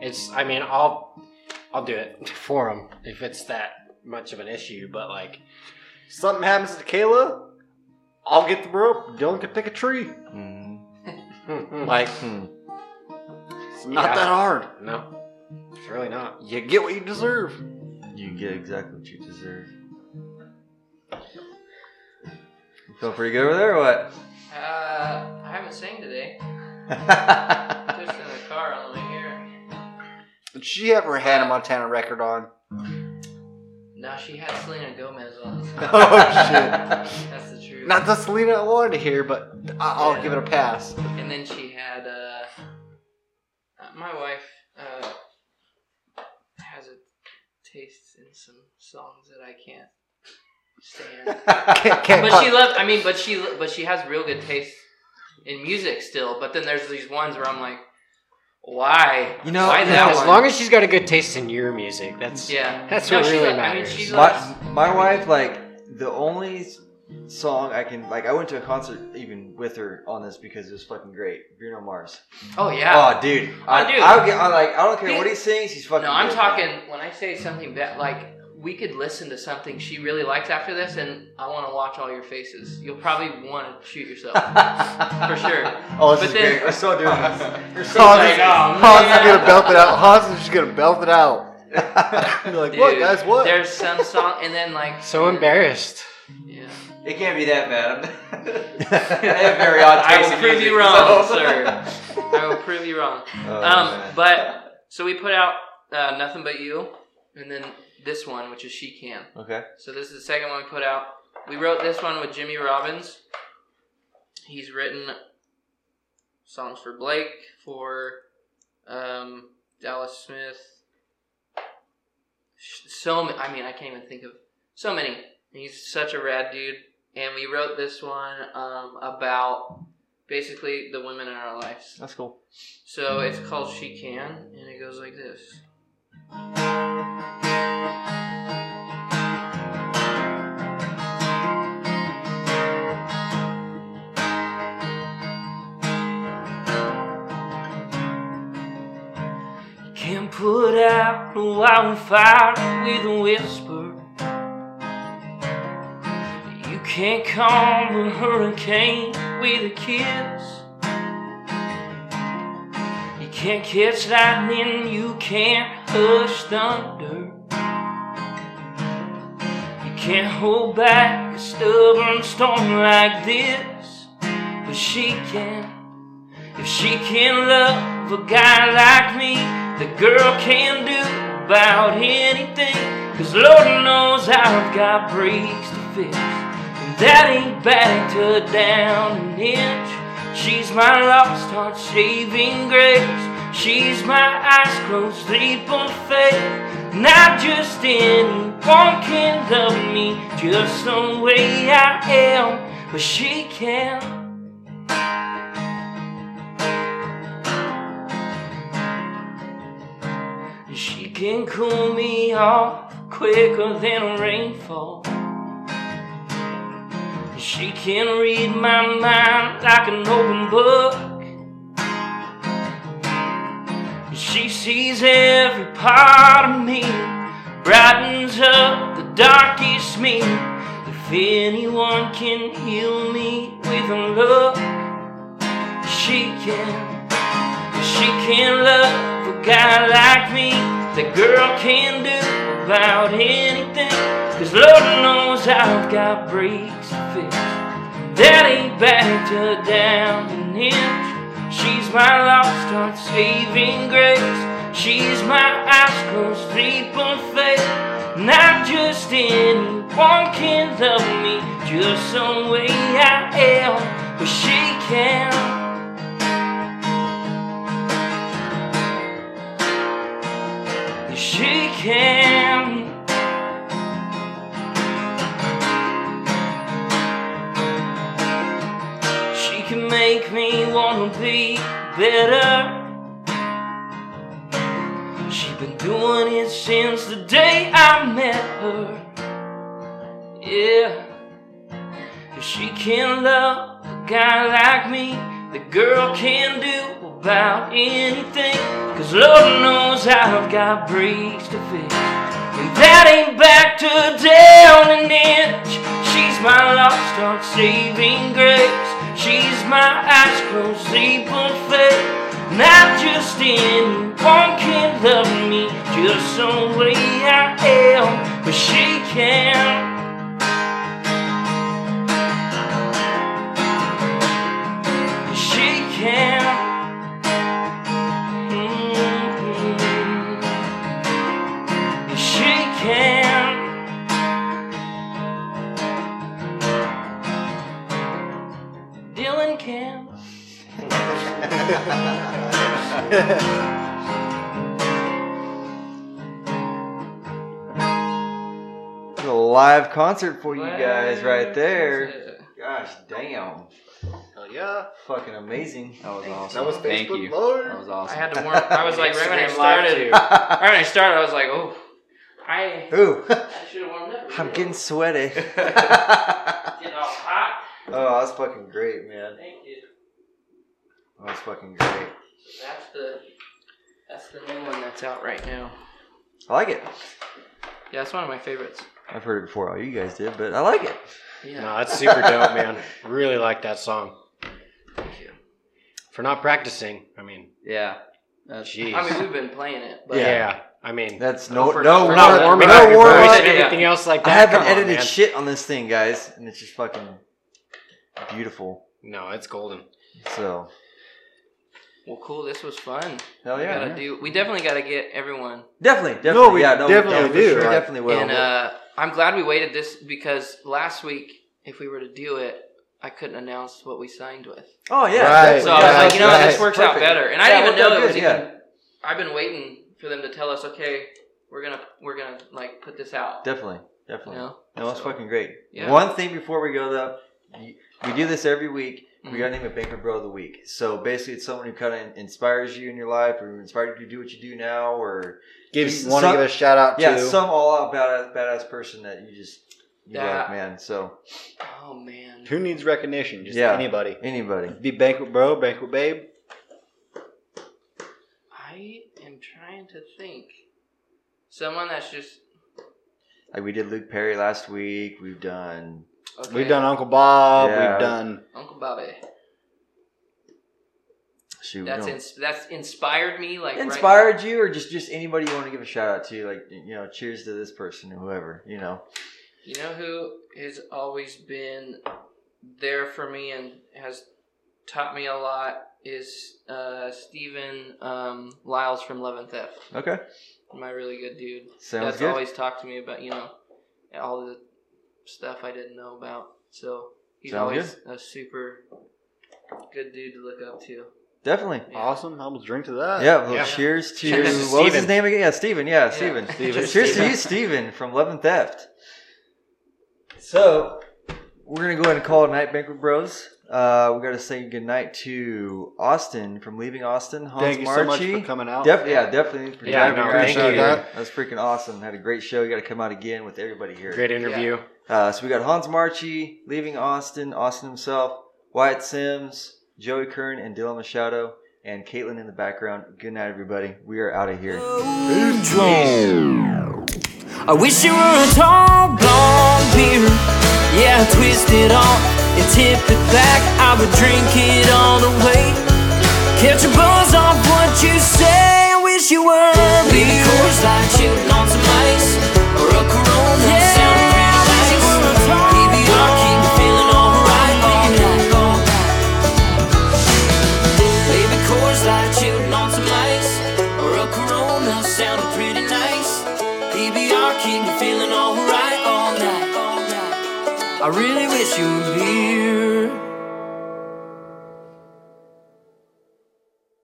S3: It's. I mean, I'll I'll do it for them if it's that much of an issue. But like,
S5: Something happens to Kayla, I'll get the rope. Dylan can pick a tree.
S7: Mm.
S5: Like,
S7: Hmm.
S5: it's not
S3: Yeah.
S5: that hard.
S3: no, it's really not.
S5: You get what you deserve.
S7: You get exactly what you deserve. You feel pretty good over there, or what?
S4: Just in the car on the way here.
S5: Did she ever had a Montana record on?
S4: No, she had Selena Gomez on.
S5: Oh shit!
S4: That's the truth.
S5: Not the Selena I wanted to hear, but I'll
S4: Yeah.
S5: give it a pass.
S4: And then she had uh, uh, my wife uh, has a taste in some songs that I can't stand.
S5: Can't, can't
S4: but
S5: quite-
S4: she loved. I mean, but she but she has real good taste in music still. But then there's these ones where I'm like, why?
S7: You know,
S4: why
S7: you
S4: that
S3: As
S4: one?
S3: long as she's got a good taste in your music, that's
S4: yeah,
S3: that's
S4: No,
S3: what
S4: she
S3: really
S4: lo- I mean,
S3: matters.
S4: she
S7: my
S4: loves.
S7: my wife, like the only song I can like. I went to a concert even with her on this because it was fucking great. Bruno Mars.
S4: Oh yeah.
S7: Oh, dude. I,
S4: Oh, dude.
S7: I, would get, I like. I don't care
S4: He-
S7: what he sings. He's fucking.
S4: no, I'm
S7: good,
S4: talking
S7: man.
S4: when I say something that like we could listen to something she really likes after this, and I want to watch all your faces. You'll probably want to shoot yourself for sure.
S7: Oh, this
S4: But
S7: is
S4: then-
S7: great. We're so doing this. We're so
S5: Hans,
S4: like,
S5: is,
S4: oh,
S5: Hans is
S4: man.
S5: gonna belt it out. Hans is just gonna belt it out. You're like, what,
S4: Dude,
S5: guys? What?
S4: There's some song, and then like
S3: So embarrassed.
S4: Yeah.
S2: It can't be that bad. I have very odd taste.
S4: I
S2: taste
S4: will prove
S2: music,
S4: you wrong,
S2: so-
S4: sir. I will prove you wrong.
S7: Oh,
S4: Um,
S7: man.
S4: but so we put out uh, nothing but you, and then this one, which is she can.
S7: okay.
S4: So this is the second one we put out. We wrote this one with Jimmy Robbins. He's written songs for Blake, for um, Dallas Smith. So ma- I mean, I can't even think of so many. He's such a rad dude. And we wrote this one um, about basically the women in our lives.
S7: That's cool.
S4: So it's called She Can, and it goes like this. Put out a wildfire with a whisper. You can't calm a hurricane with a kiss. You can't catch lightning, you can't hush thunder. You can't hold back a stubborn storm like this. But she can. If she can love a guy like me, the girl can do about anything. Cause Lord knows I've got breaks to fix. And that ain't backed her down an inch. She's my lost heart saving grace. She's my eyes closed, leap of faith. Not just anyone can love me just the way I am, but she can. Can cool me off quicker than a rainfall. She can read my mind like an open book. She sees every part of me, brightens up the darkest me. If anyone can heal me with a look, she can. She can love a guy like me. The girl can do about anything. Cause Lord knows I've got breaks to fix. That ain't backed her down an inch. She's my lost heart saving grace. She's my eyes closed, leap of faith. Not just anyone can love me just the way I am, but she can. She can. She can make me wanna be better. She's been doing it since the day I met her. Yeah. If she can love a guy like me, the girl can do about anything. Cause Lord knows I've got breaks to fix. And that ain't backed her down an inch. She's my lost heart saving grace. She's my eyes closed, of faith. Not just anyone can love me just the way I am, but she can. She can.
S7: A live concert for you guys right there. Gosh damn.
S5: Hell yeah.
S7: Fucking amazing.
S2: That was awesome.
S5: That
S2: awesome.
S5: was
S2: Thank
S5: Facebook
S2: you.
S5: Live.
S2: That was
S4: it. I
S2: awesome.
S4: had to warm. I was like, right when I
S3: Instagram Live,
S4: started, right when I started, I was like, oh, I,
S7: Ooh.
S4: I should have warmed up.
S7: I'm getting sweaty.
S4: getting all hot.
S7: oh, that's fucking great, man.
S4: Thank you.
S7: That's fucking great.
S4: That's the that's the new one that's out right now.
S7: I like it.
S4: Yeah, it's one of my favorites.
S7: I've heard it before. All you guys did, but I like it.
S4: Yeah.
S3: No, that's super dope, man. Really like that song.
S4: Thank you.
S3: For not practicing, I mean,
S2: Yeah. That's,
S3: jeez.
S4: I mean, we've been playing it, but
S3: yeah. I mean,
S7: That's no
S4: For-
S7: no
S4: for
S3: we're
S4: not
S3: not
S7: no,
S3: warming
S7: no
S3: up your
S7: warm up.
S3: anything else like that.
S7: I haven't
S3: Come
S7: edited
S3: man.
S7: shit on this thing, guys, and it's just fucking beautiful.
S3: No, it's golden.
S7: So
S4: well, cool. This was fun.
S7: hell
S4: we
S7: yeah,
S4: gotta
S7: man.
S4: do. We definitely got to get everyone.
S7: definitely, definitely.
S5: No, we
S7: yeah, no,
S5: definitely
S7: no, for
S5: do.
S7: Sure,
S5: Like-
S7: definitely will.
S4: and uh, I'm glad we waited this because last week, if we were to do it, I couldn't announce what we signed with.
S7: oh yeah,
S5: Right.
S7: definitely.
S4: So I was like, you know, what,
S7: that's
S4: this works out better. And I
S7: Yeah,
S4: didn't even know
S7: out
S4: it was
S7: good,
S4: even.
S7: yeah.
S4: I've been waiting for them to tell us, okay, we're gonna we're gonna like put this out.
S7: Definitely,
S4: You
S7: definitely.
S4: know?
S7: No, it's
S4: So,
S7: fucking great.
S4: Yeah.
S7: One thing before we go though, we do this every week. We
S4: Mhm.
S7: gotta name a banquet bro of the week. So basically, it's someone who kind of inspires you in your life, or inspired you to do what you do now, or
S5: Give
S7: Just
S5: want to give a shout out
S7: yeah,
S5: to
S7: some all out badass, badass person that you just you
S4: That-
S7: like, man. So
S4: Oh man.
S5: who needs recognition? Just
S7: Yeah.
S5: anybody.
S7: anybody.
S5: Be banquet bro, banquet babe.
S4: I am trying to think. Someone that's just
S7: Like we did Luke Perry last week. We've done
S4: okay.
S5: We've done Uncle Bob.
S7: Yeah.
S5: We've done
S4: Uncle Bobby.
S7: shoot.
S4: That's ins- that's inspired me. Like right
S7: inspired you, or just just anybody you want to give a shout out to? Like you know, cheers to this person or whoever. You know.
S4: You know who has always been there for me and has taught me a lot is uh, Stephen um, Liles from Love and Theft.
S7: Okay.
S4: My really good dude.
S7: Sounds
S4: That's
S7: good.
S4: always talked to me about you know all the stuff I didn't know about. So he's
S7: Sounds
S4: always a super good dude to look up to.
S7: Definitely.
S4: Yeah.
S5: awesome. I will drink to that.
S7: Yeah, well,
S3: Yeah.
S7: cheers to
S3: Cheers to
S7: what was his name again? Yeah, Steven. Yeah, Steven.
S4: Steven.
S7: Cheers to you, Steven from Love and Theft. So we're gonna go ahead and call it night, Banquet Bros. Uh, we got to say goodnight to Austin from Leaving Austin. Hans
S5: Thank you so much for coming out.
S7: Def- yeah, definitely for
S3: Yeah, no,
S7: your
S3: thank you.
S7: here. That was freaking awesome. Had a great show. You got to come out again with everybody here.
S3: Great interview.
S7: Uh, so we got Hans Marchi, Leaving Austin, Austin himself, Wyatt Sims, Joey Kern, and Dylan Machado, and Caitlin in the background. Good night, everybody. We are out of here.
S8: I wish you were a tall blonde beer. Yeah, twist it off and tip it back. I would drink it all the way. Catch a buzz off what you say. I wish you were a beer. Maybe Coors Light chilled on some ice or a